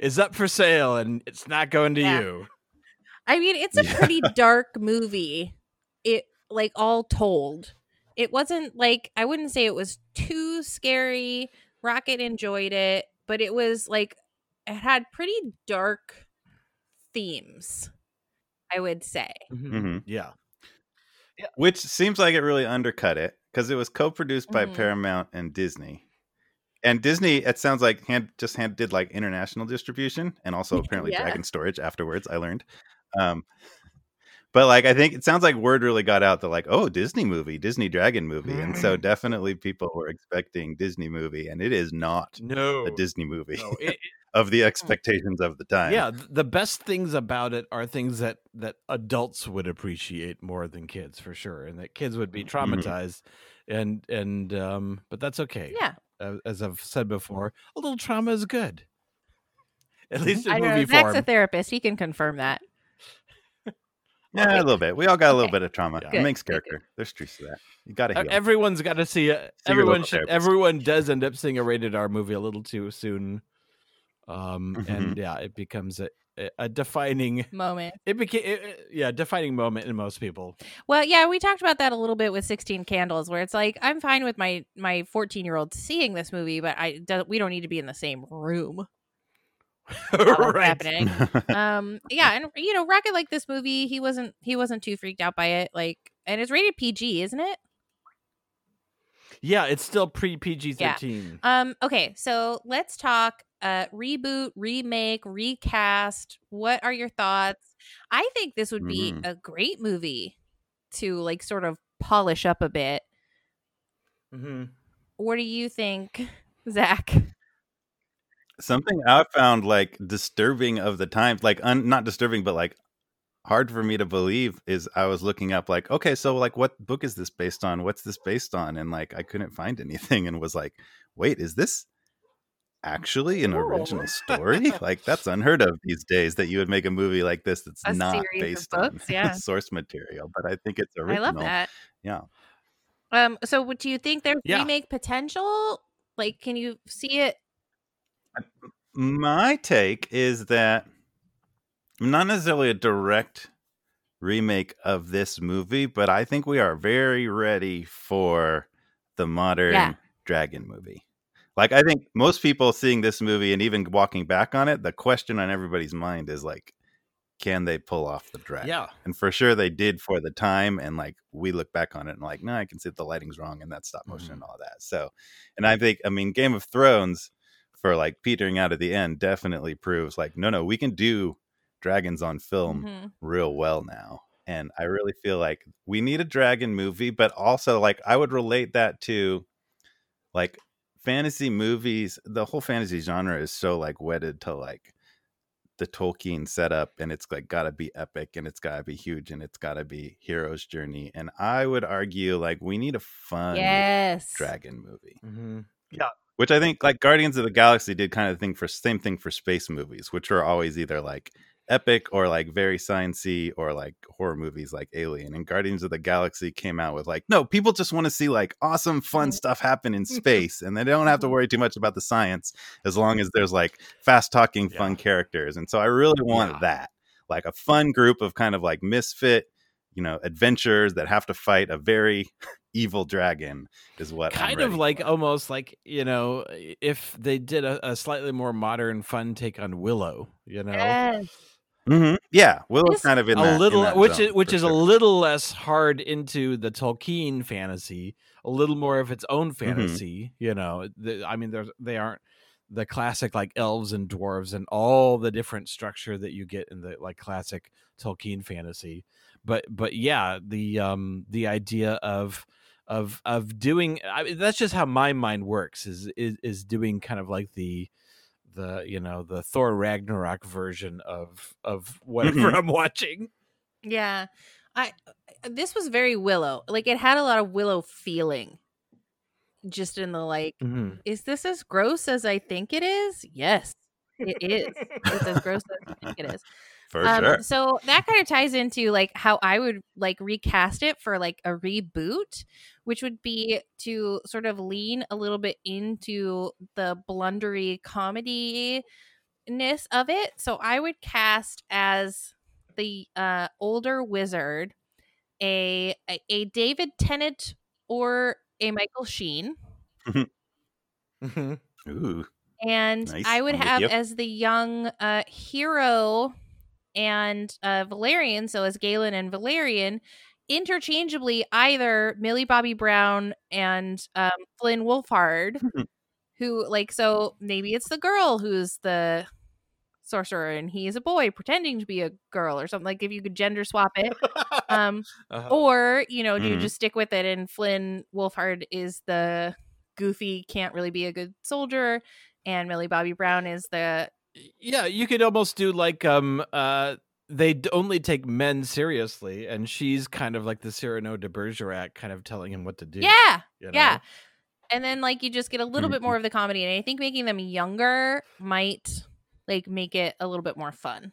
is up for sale and it's not going to Yeah. you. I mean, it's a Yeah. pretty dark movie. It like all told. It wasn't like I wouldn't say it was too scary. Rocket enjoyed it, but it was like it had pretty dark themes. I would say. Mhm. Yeah. which seems like it really undercut it because it was co-produced by Mhm. Paramount and Disney. And Disney, it sounds like hand just hand did like international distribution and also apparently Yeah. Dragon Storage afterwards. I learned, um, but like I think it sounds like word really got out that like oh Disney movie, Disney Dragon movie, and Mm. so definitely people were expecting Disney movie, and it is not No, a Disney movie no, it- of the expectations of the time. yeah, the best things about it are things that that adults would appreciate more than kids for sure, and that kids would be Mm-hmm. traumatized, and and um, but that's okay. Yeah. As I've said before, a little trauma is good. At least in I don't know. movie Zach's a therapist. He can confirm that. yeah, a little bit. We all got a little Okay. bit of trauma. Yeah. It makes good, good. character. There's truth to that. You got to heal. Everyone's got to see it. your Everyone should. therapist. Everyone does end up seeing a rated R movie a little too soon, um, Mm-hmm. and yeah, it becomes a, a- defining. Moment. It became yeah, defining moment in most people. Well, yeah, we talked about that a little bit with 16 Candles, where it's like I'm fine with my my 14 year old seeing this movie, but I do, we don't need to be in the same room. it's happening. um, yeah, and you know, Rocket like this movie. He wasn't he wasn't too freaked out by it. Like, and it's rated PG, isn't it? Yeah, it's still pre PG thirteen. Um, okay, so let's talk uh reboot, remake, recast. What are your thoughts? I think this would be Mhm. a great movie to like sort of polish up a bit. Mm-hmm. What do you think, Zach? Something I found like disturbing of the times, like un- not disturbing, but like hard for me to believe is I was looking up like, okay, so like what book is this based on? What's this based on? And like I couldn't find anything and was like, wait, is this actually an original story? like that's unheard of these days that you would make a movie like this that's A not based books, on yeah. source material. But I think it's original. I love that. Yeah. Um, so what do you think there's Yeah. remake potential? Like, can you see it? My take is that not necessarily a direct remake of this movie, but I think we are very ready for the modern Yeah. dragon movie. Like I think most people seeing this movie and even walking back on it, the question on everybody's mind is like, can they pull off the dragon? Yeah. And for sure they did for the time. And like we look back on it and like, no, I can see the lighting's wrong and that stop motion Mhm. and all that. So and I think I mean Game of Thrones for like petering out at the end definitely proves like, no, no, we can do dragons on film Mhm. real well now. And I really feel like we need a dragon movie, but also like I would relate that to like fantasy movies. The whole fantasy genre is so like wedded to like the Tolkien setup and it's like got to be epic and it's got to be huge and it's got to be hero's journey. And I would argue like we need a fun Yes. dragon movie Mm-hmm. which I think like Guardians of the Galaxy did kind of thing for same thing for space movies, which are always either like epic or like very sciencey or like horror movies like Alien. And Guardians of the Galaxy came out with like, no, people just want to see like awesome, fun stuff happen in space, and they don't have to mm-hmm. worry too much about the science as long as there's like fast talking, fun Yeah. characters. And so I really want Yeah. that, like a fun group of kind of like misfit. You know, adventures that have to fight a very evil dragon is what kind of like for. almost like you know if they did a, a slightly more modern fun take on willow you know Yes. Mhm. Yeah, Willow's This- kind of in a that, in little that which zone, is which for is a little less hard into the tolkien fantasy a little more of its own Mm-hmm. fantasy you know the, i mean there's they aren't the classic like elves and dwarves and all the different structure that you get in the like classic tolkien fantasy but but yeah the um the idea of of of doing I mean, that's just how my mind works is is is doing kind of like the the you know the Thor Ragnarok version of of whatever Mhm. I'm watching. Yeah. I this was very Willow. Like it had a lot of Willow feeling. Just in the like, Mm-hmm. is this as gross as I think it is? Yes. It is. it's as gross as I think it is. for Um, sure. So that kind of ties into like how I would like recast it for like a reboot, which would be to sort of lean a little bit into the blundery comedy ness of it. So I would cast as the uh, older wizard a, a a David Tennant or a Michael Sheen. Mm-hmm. Ooh, And Nice. I would I'm have you. as the young uh, hero and uh, Valerian, so as Galen and Valerian, interchangeably either Millie Bobby Brown and um, Flynn Wolfhard, who like so maybe it's the girl who's the sorcerer and he's a boy pretending to be a girl or something like if you could gender swap it um Uh-huh. or you know do you Mhm. just stick with it and flynn wolfhard is the goofy can't really be a good soldier and millie bobby brown is the yeah, you could almost do like um uh they only take men seriously, and she's kind of like the Cyrano de Bergerac, kind of telling him what to do. yeah you know? yeah and then like you just get a little bit Mhm. more of the comedy and i think making them younger might like make it a little bit more fun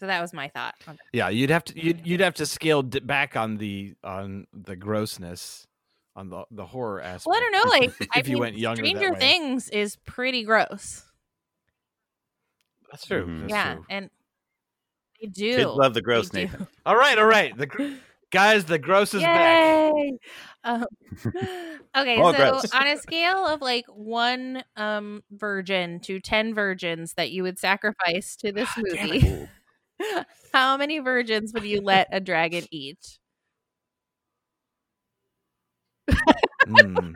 so that was my thought yeah. You'd have to you'd, you'd have to scale d- back on the on the grossness on the the horror aspect. well i don't know like I if you mean, went younger, stranger things is pretty gross That's true. Mhm. That's yeah true. and they do Kids love the gross They do. Nathan. All right, all right. The gr- guys, the gross is back. Um, okay, so gross. on a scale of like one um virgin to ten virgins that you would sacrifice to this Damn movie, how many virgins would you let a dragon eat? Mm.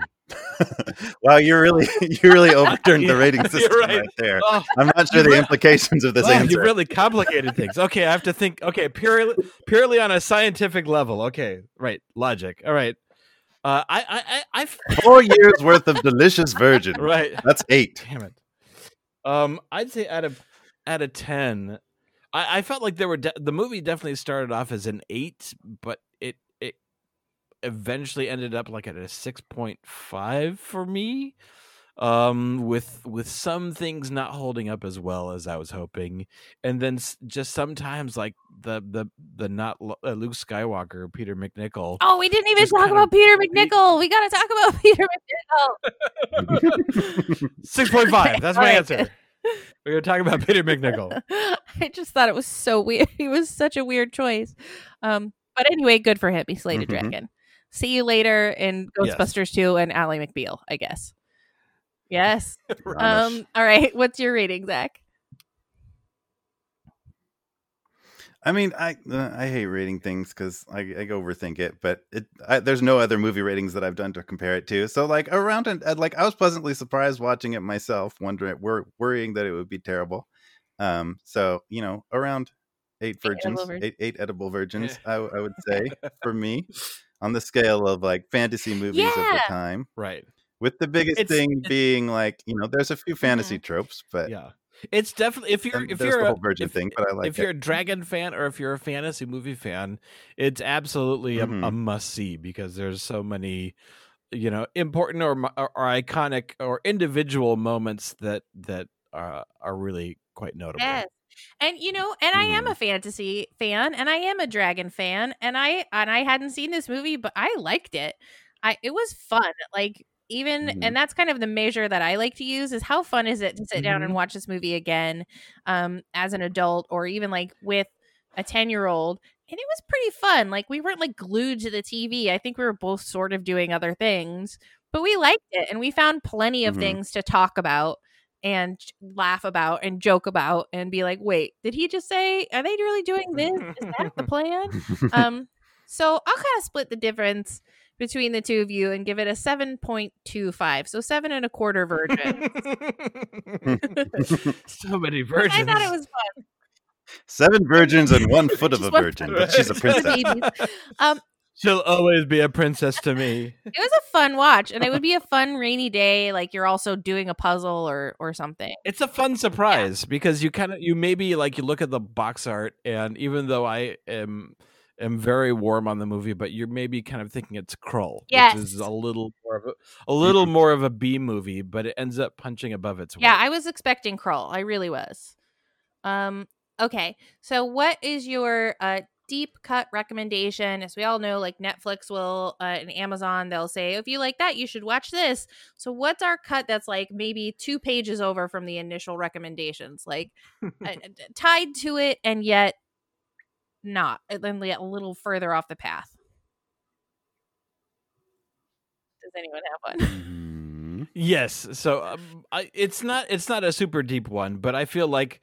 Wow, you really you really overturned the Yeah, rating system right. right. there. Oh, I'm not sure the implications of this wow, answer. you really complicated things. Okay, I have to think. Okay, purely purely on a scientific level. Okay, right, logic. All right. Uh, I I I I've, Four years worth of delicious virgin. right. That's eight. Damn it. Um, I'd say out of out of ten, I, I felt like there were de- the movie definitely started off as an eight, but eventually ended up like at a six point five for me. Um, with with some things not holding up as well as I was hoping, and then s- just sometimes like the the the not Lu- uh, Luke Skywalker, Peter MacNicol. Oh, we didn't even talk about Peter creepy. MacNicol. We got to talk about Peter MacNicol. Six point five. That's my Alright, answer. We're gonna talk about Peter MacNicol. I just thought it was so weird. He was such a weird choice. Um, but anyway, good for him. He slayed a Mhm. dragon. See you later in Yes. Ghostbusters 2 and Ally McBeal, I guess. Yes. Um, all right. What's your rating, Zach? I mean, I uh, I hate rating things because I, I overthink it, but it I, there's no other movie ratings that I've done to compare it to. So like around and uh, like I was pleasantly surprised watching it myself, wondering wor- worrying that it would be terrible. Um, so you know, around eight edible virgins, virgins. eight eight edible virgins, I, I would say for me on the scale of like fantasy movies of the time. Right. With the biggest It's- thing it's- being like you know, there's a few fantasy tropes, but Yeah. It's definitely if you're if you're the a, whole virgin if, thing. But I like if it. you're a dragon fan or if you're a fantasy movie fan, it's absolutely a, a Mhm. must see because there's so many, you know, important or, or, or iconic or individual moments that that uh, are really quite notable. Yes. And you know, and I am Mhm. a fantasy fan and I am a dragon fan and I and I hadn't seen this movie but I liked it. I it was fun. Like even Mhm. and that's kind of the measure that I like to use is how fun is it to sit down Mhm. and watch this movie again um as an adult or even like with a 10-year-old and it was pretty fun. Like we weren't like glued to the TV. I think we were both sort of doing other things, but we liked it and we found plenty of Mhm. things to talk about and laugh about and joke about and be like, wait, did he just say, are they really doing this? Is that the plan? um, so I'll kind of split the difference between the two of you and give it a 7.25. So seven and a quarter virgin. so many virgins. I thought it was fun. Seven virgins and one foot of a virgin, but she's a princess. Um, She'll always be a princess to me. it was a fun watch and it would be a fun rainy day. Like you're also doing a puzzle or, or something. It's a fun surprise because you kind of you maybe like you look at the box art and even though I am am very warm on the movie, but you're maybe kind of thinking it's Krull, Yes. which is a little more of a, a little more of a B movie, but it ends up punching above its weight. Yeah, I was expecting Krull. I really was. Um, okay. So what is your uh deep cut recommendation? As we all know, like Netflix will uh, and Amazon, they'll say, if you like that, you should watch this. So what's our cut that's like maybe two pages over from the initial recommendations, like uh, tied to it and yet not, and yet a little further off the path? Does anyone have one? Mhm. Yes, so um, I, it's not it's not a super deep one, but I feel like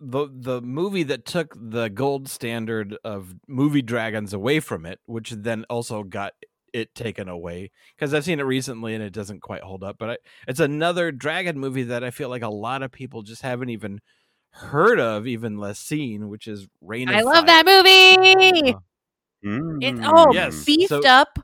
the the movie that took the gold standard of movie dragons away from it, which then also got it taken away because I've seen it recently and it doesn't quite hold up. But I, it's another dragon movie that I feel like a lot of people just haven't even heard of, even less seen, which is Reign. Of I love Fire. that movie. Mm. It's oh Yes. beefed So- up,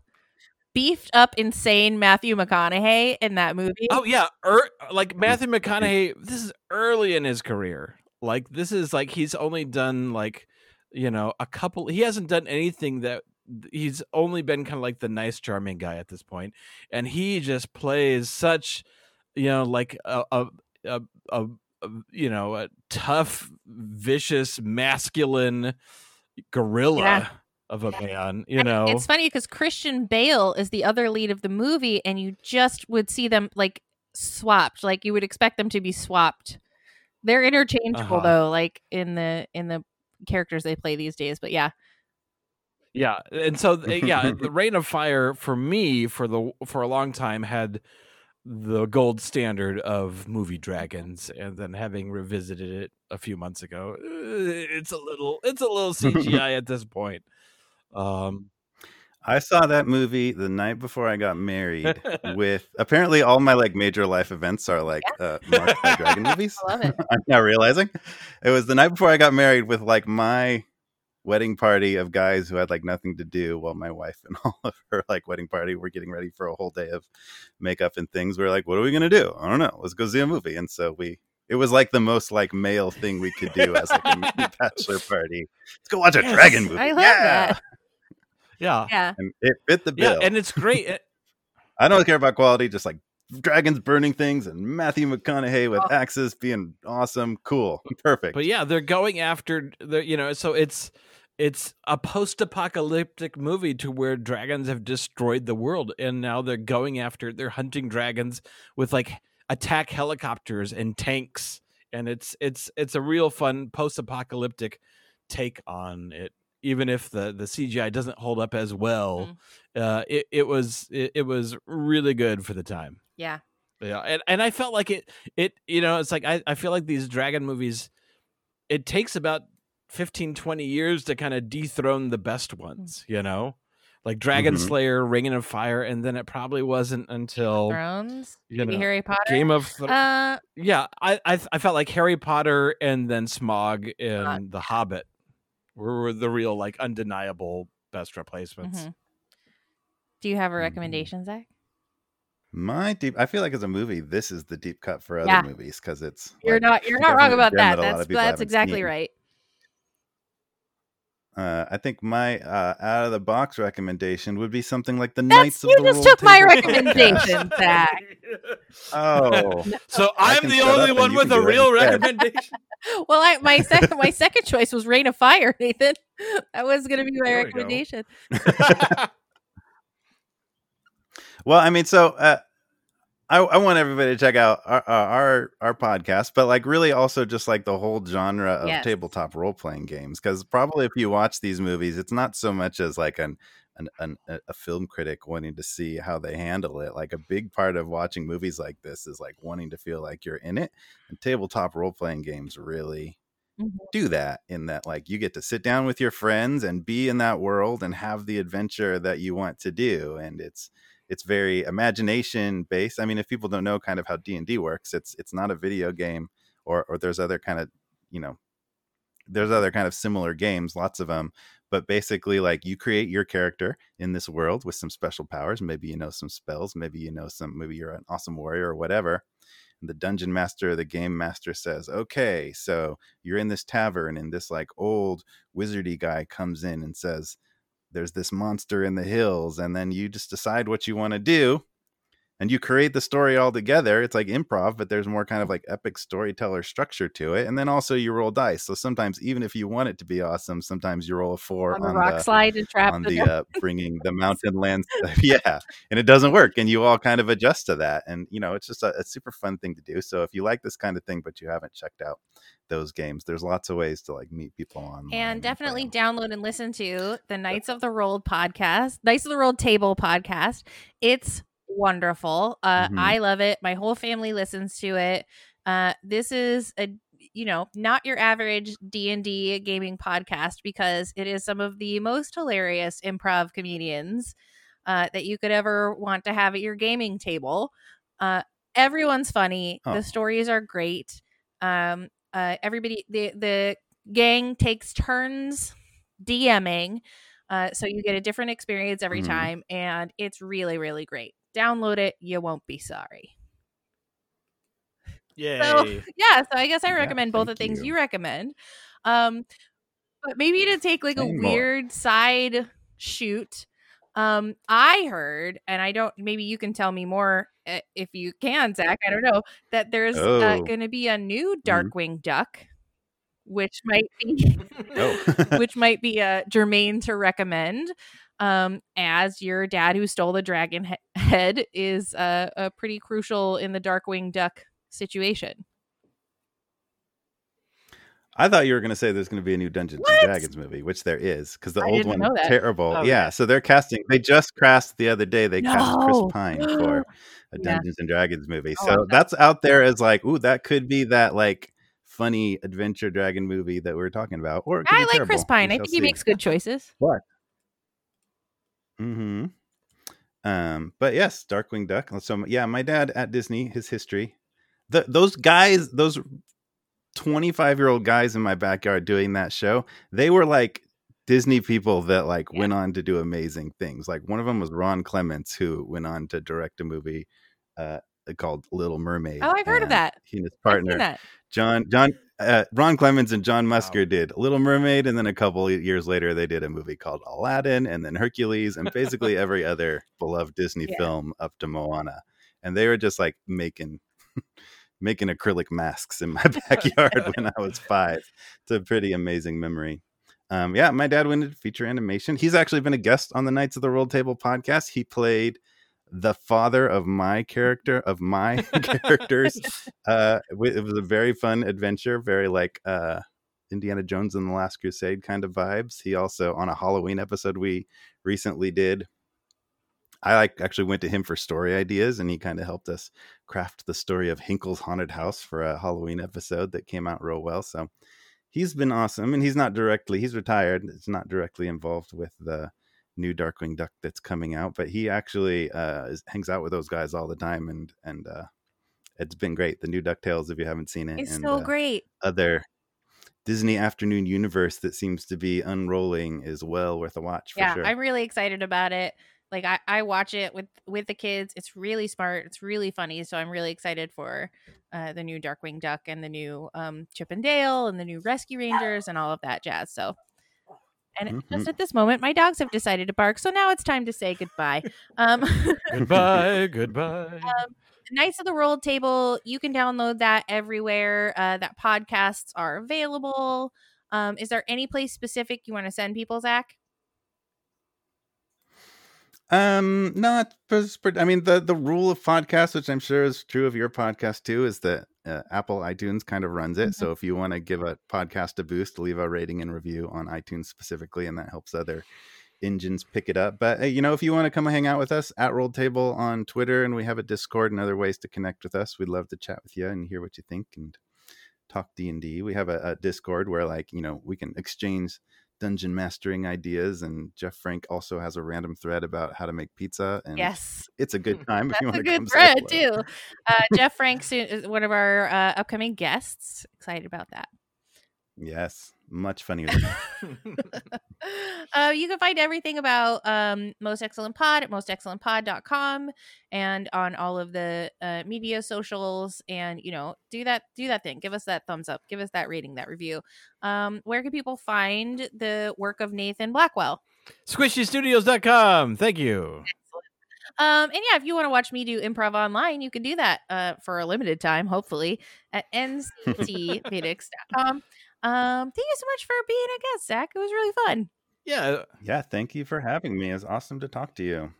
beefed up, insane Matthew McConaughey in that movie. Oh yeah, er, like Matthew McConaughey. This is early in his career. Like this is like he's only done like you know a couple. He hasn't done anything that he's only been kind of like the nice, charming guy at this point, and he just plays such you know like a a a, a, a you know a tough, vicious, masculine gorilla. Yeah. Of a man, you And know. it's funny because Christian Bale is the other lead of the movie, and you just would see them like swapped. Like you would expect them to be swapped. They're interchangeable Uh-huh. though, like in the in the characters they play these days. But yeah, Yeah, and so yeah, the Reign of Fire for me for the for a long time had the gold standard of movie dragons, and then having revisited it a few months ago, uh, it's a little it's a little CGI at this point. Um, I saw that movie the night before I got married. with apparently all my like major life events are like uh, marked by dragon movies. I love it. I'm now realizing it was the night before I got married with like my wedding party of guys who had like nothing to do while my wife and all of her like wedding party were getting ready for a whole day of makeup and things. We are like, what are we gonna do? I don't know. Let's go see a movie. And so we it was like the most like male thing we could do as like a bachelor party. Let's go watch a Yes, dragon movie. I love yeah. that. Yeah, Yeah, And it fit the yeah, bill. and it's great. It- eh I don't care about quality, just like dragons burning things and Matthew McConaughey with Oh. axes being awesome. Cool. Perfect. But yeah, they're going after the you know, so it's it's a post-apocalyptic movie to where dragons have destroyed the world and now they're going after they're hunting dragons with like attack helicopters and tanks and it's it's it's a real fun post-apocalyptic take on it even if the the CGI doesn't hold up as well. Uh it it was it, it was really good for the time. yeah. Yeah, and, and I felt like it it you know, it's like I, I feel like these dragon movies it takes about 15 20 years to kind of dethrone the best ones, you know? Like Dragon Mhm. Slayer, Ring of Fire, and then it probably wasn't until Thrones, you maybe know, Harry Potter. Game of Thro- uh, Yeah, I, I I felt like Harry Potter and then Smaug and The Hobbit were, were the real like undeniable best replacements. mhm. Do you have Mm-hmm. a recommendation, Zach? My deep, I feel like as a movie, this is the deep cut for other Yeah. movies because it's. You're like, not you're not wrong about gem that. That's that's exactly seen. right. Uh, I think my uh, out of the box recommendation would be something like the That's Knights of you the just took my recommendation, back. Oh, So I I'm the only one with a real recommendation. Well, I my second my second choice was Reign of Fire, Nathan. That was going to be my There we recommendation. well, I mean, so uh, I, I want everybody to check out our, our our podcast, but like really also just like the whole genre of Yes. tabletop role playing games. Because probably if you watch these movies, it's not so much as like an an, an a film critic wanting to see how they handle it. Like a big part of watching movies like this is like wanting to feel like you're in it. And tabletop role playing games really Mhm. do that in that like you get to sit down with your friends and be in that world and have the adventure that you want to do and it's it's very imagination based. I mean if people don't know kind of how d&d works it's it's not a video game or or there's other kind of you know there's other kind of similar games lots of them but basically like you create your character in this world with some special powers. Maybe you know some spells maybe you know some maybe you're an awesome warrior or whatever. And the dungeon master the game master says okay so you're in this tavern and this like old wizardy guy comes in and says there's this monster in the hills and then you just decide what you want to do and you create the story all together it's like improv but there's more kind of like epic storyteller structure to it and then also you roll dice so sometimes even if you want it to be awesome sometimes you roll a four On the on rock the slide and trap on the uh, bringing the mountain lands yeah and it doesn't work and you all kind of adjust to that and you know it's just a, a super fun thing to do so if you like this kind of thing but you haven't checked out those games there's lots of ways to like meet people on. and definitely 'em. download and listen to the Knights of the Rolled podcast, Knights of the Rolled Table podcast. It's wonderful. Uh, Mhm. I love it. My whole family listens to it. Uh, this is a you know not your average D and D gaming podcast because it is some of the most hilarious improv comedians uh, that you could ever want to have at your gaming table. Uh, everyone's funny. Oh. The stories are great. Um, uh, everybody, the the gang takes turns DMing, uh, so you get a different experience every Mhm. time, and it's really really great. Download it; you won't be sorry. Yeah. So yeah, so I guess I Yeah, recommend both the things you. you recommend. Um, but maybe to take like Say a more. weird side shoot. Um, I heard, and I don't. Maybe you can tell me more uh, if you can, Zach. I don't know that there's uh, Oh. Mm-hmm. going to be a new Darkwing Duck, which might be Oh. which might be uh, germane to recommend. Um, as your dad who stole the dragon he- head is uh, uh, pretty crucial in the Darkwing Duck situation. I thought you were going to say there's going to be a new Dungeons What? and Dragons movie, which there is, because the I old one know terrible. Oh, yeah, yeah. so they're casting. They just cast the other day. They cast Chris Pine for a Yeah. Dungeons and Dragons movie. Oh, So okay. that's out there as like, ooh, that could be that like funny adventure dragon movie that we were talking about. Or I be like Chris. Pine. I shall think he makes good choices. What? Hmm. Um. But yes, Darkwing Duck. So yeah, my dad at Disney, his history. The those guys, those twenty-five year old guys in my backyard doing that show, they were like Disney people that like Yeah. went on to do amazing things. Like one of them was Ron Clements, who went on to direct a movie uh called Little Mermaid. Oh, I've heard of that. He and his partner that. John John uh, Ron Clements and John Musker Wow. did Little Mermaid, and then a couple years later they did a movie called Aladdin, and then Hercules, and basically every other beloved Disney Yeah. film up to Moana. And they were just like making making acrylic masks in my backyard when I was five. It's a pretty amazing memory. Um, yeah, my dad went into feature animation. He's actually been a guest on the Knights of the Roll Table podcast. He played the father of my character of my characters uh it was a very fun adventure very like uh indiana jones and the last crusade kind of vibes. He also on a halloween episode we recently did i like actually went to him for story ideas and he kind of helped us craft the story of hinkle's haunted house for a halloween episode that came out real well. So he's been awesome and he's not directly he's retired it's not directly involved with the new darkwing duck that's coming out but he actually uh is, hangs out with those guys all the time and and uh it's been great. The new Ducktales, if you haven't seen it, It's and so uh, great. other Disney afternoon universe that seems to be unrolling is well worth a watch for Yeah, sure. I'm really excited about it. Like I, I watch it with with the kids. It's really smart. It's really funny. So I'm really excited for uh, the new Darkwing Duck and the new um, Chip and Dale and the new Rescue Rangers and all of that jazz. So, and just Mhm. at this moment, my dogs have decided to bark. So now it's time to say goodbye. Um, goodbye, goodbye. Knights of the Roll Table, you can download that everywhere uh, that podcasts are available. Um, is there any place specific you want to send people, Zach? Um, not. pers- I mean, the the rule of podcasts, which I'm sure is true of your podcast too, is that uh, Apple iTunes kind of runs it. So if you want to give a podcast a boost, leave a rating and review on iTunes specifically, and that helps other engines pick it up. But you know, if you want to come hang out with us at Roll Table on Twitter, and we have a Discord and other ways to connect with us, we'd love to chat with you and hear what you think and talk D and D. We have a, a Discord where like you know we can exchange dungeon mastering ideas and jeff frank also has a random thread about how to make pizza and Yes. it's a good time if you want a to good come thread too. Uh, Jeff Frank soon is one of our uh, upcoming guests. Excited about that. yes much funnier than me. uh, you can find everything about um, Most Excellent Pod at mostexcellentpod.com and on all of the uh, media socials. And you know, do that, do that thing. Give us that thumbs up. Give us that rating, that review. Um, where can people find the work of Nathan Blackwell? SquishyStudios.com. Thank you. Um, and yeah, if you want to watch me do improv online, you can do that uh, for a limited time, hopefully, at nctphoenix.com. Um, thank you so much for being a guest, Zach. It was really fun. Yeah. yeah thank you for having me it's awesome to talk to you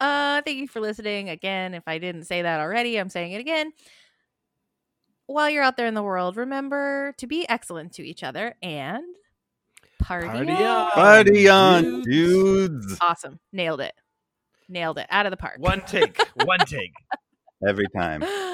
Uh, thank you for listening. Again, if I didn't say that already, I'm saying it again. While you're out there in the world, remember to be excellent to each other and party, Party on. on. party on dudes. dudes Awesome. Nailed it. Nailed it. Out of the park. One take. One take. every time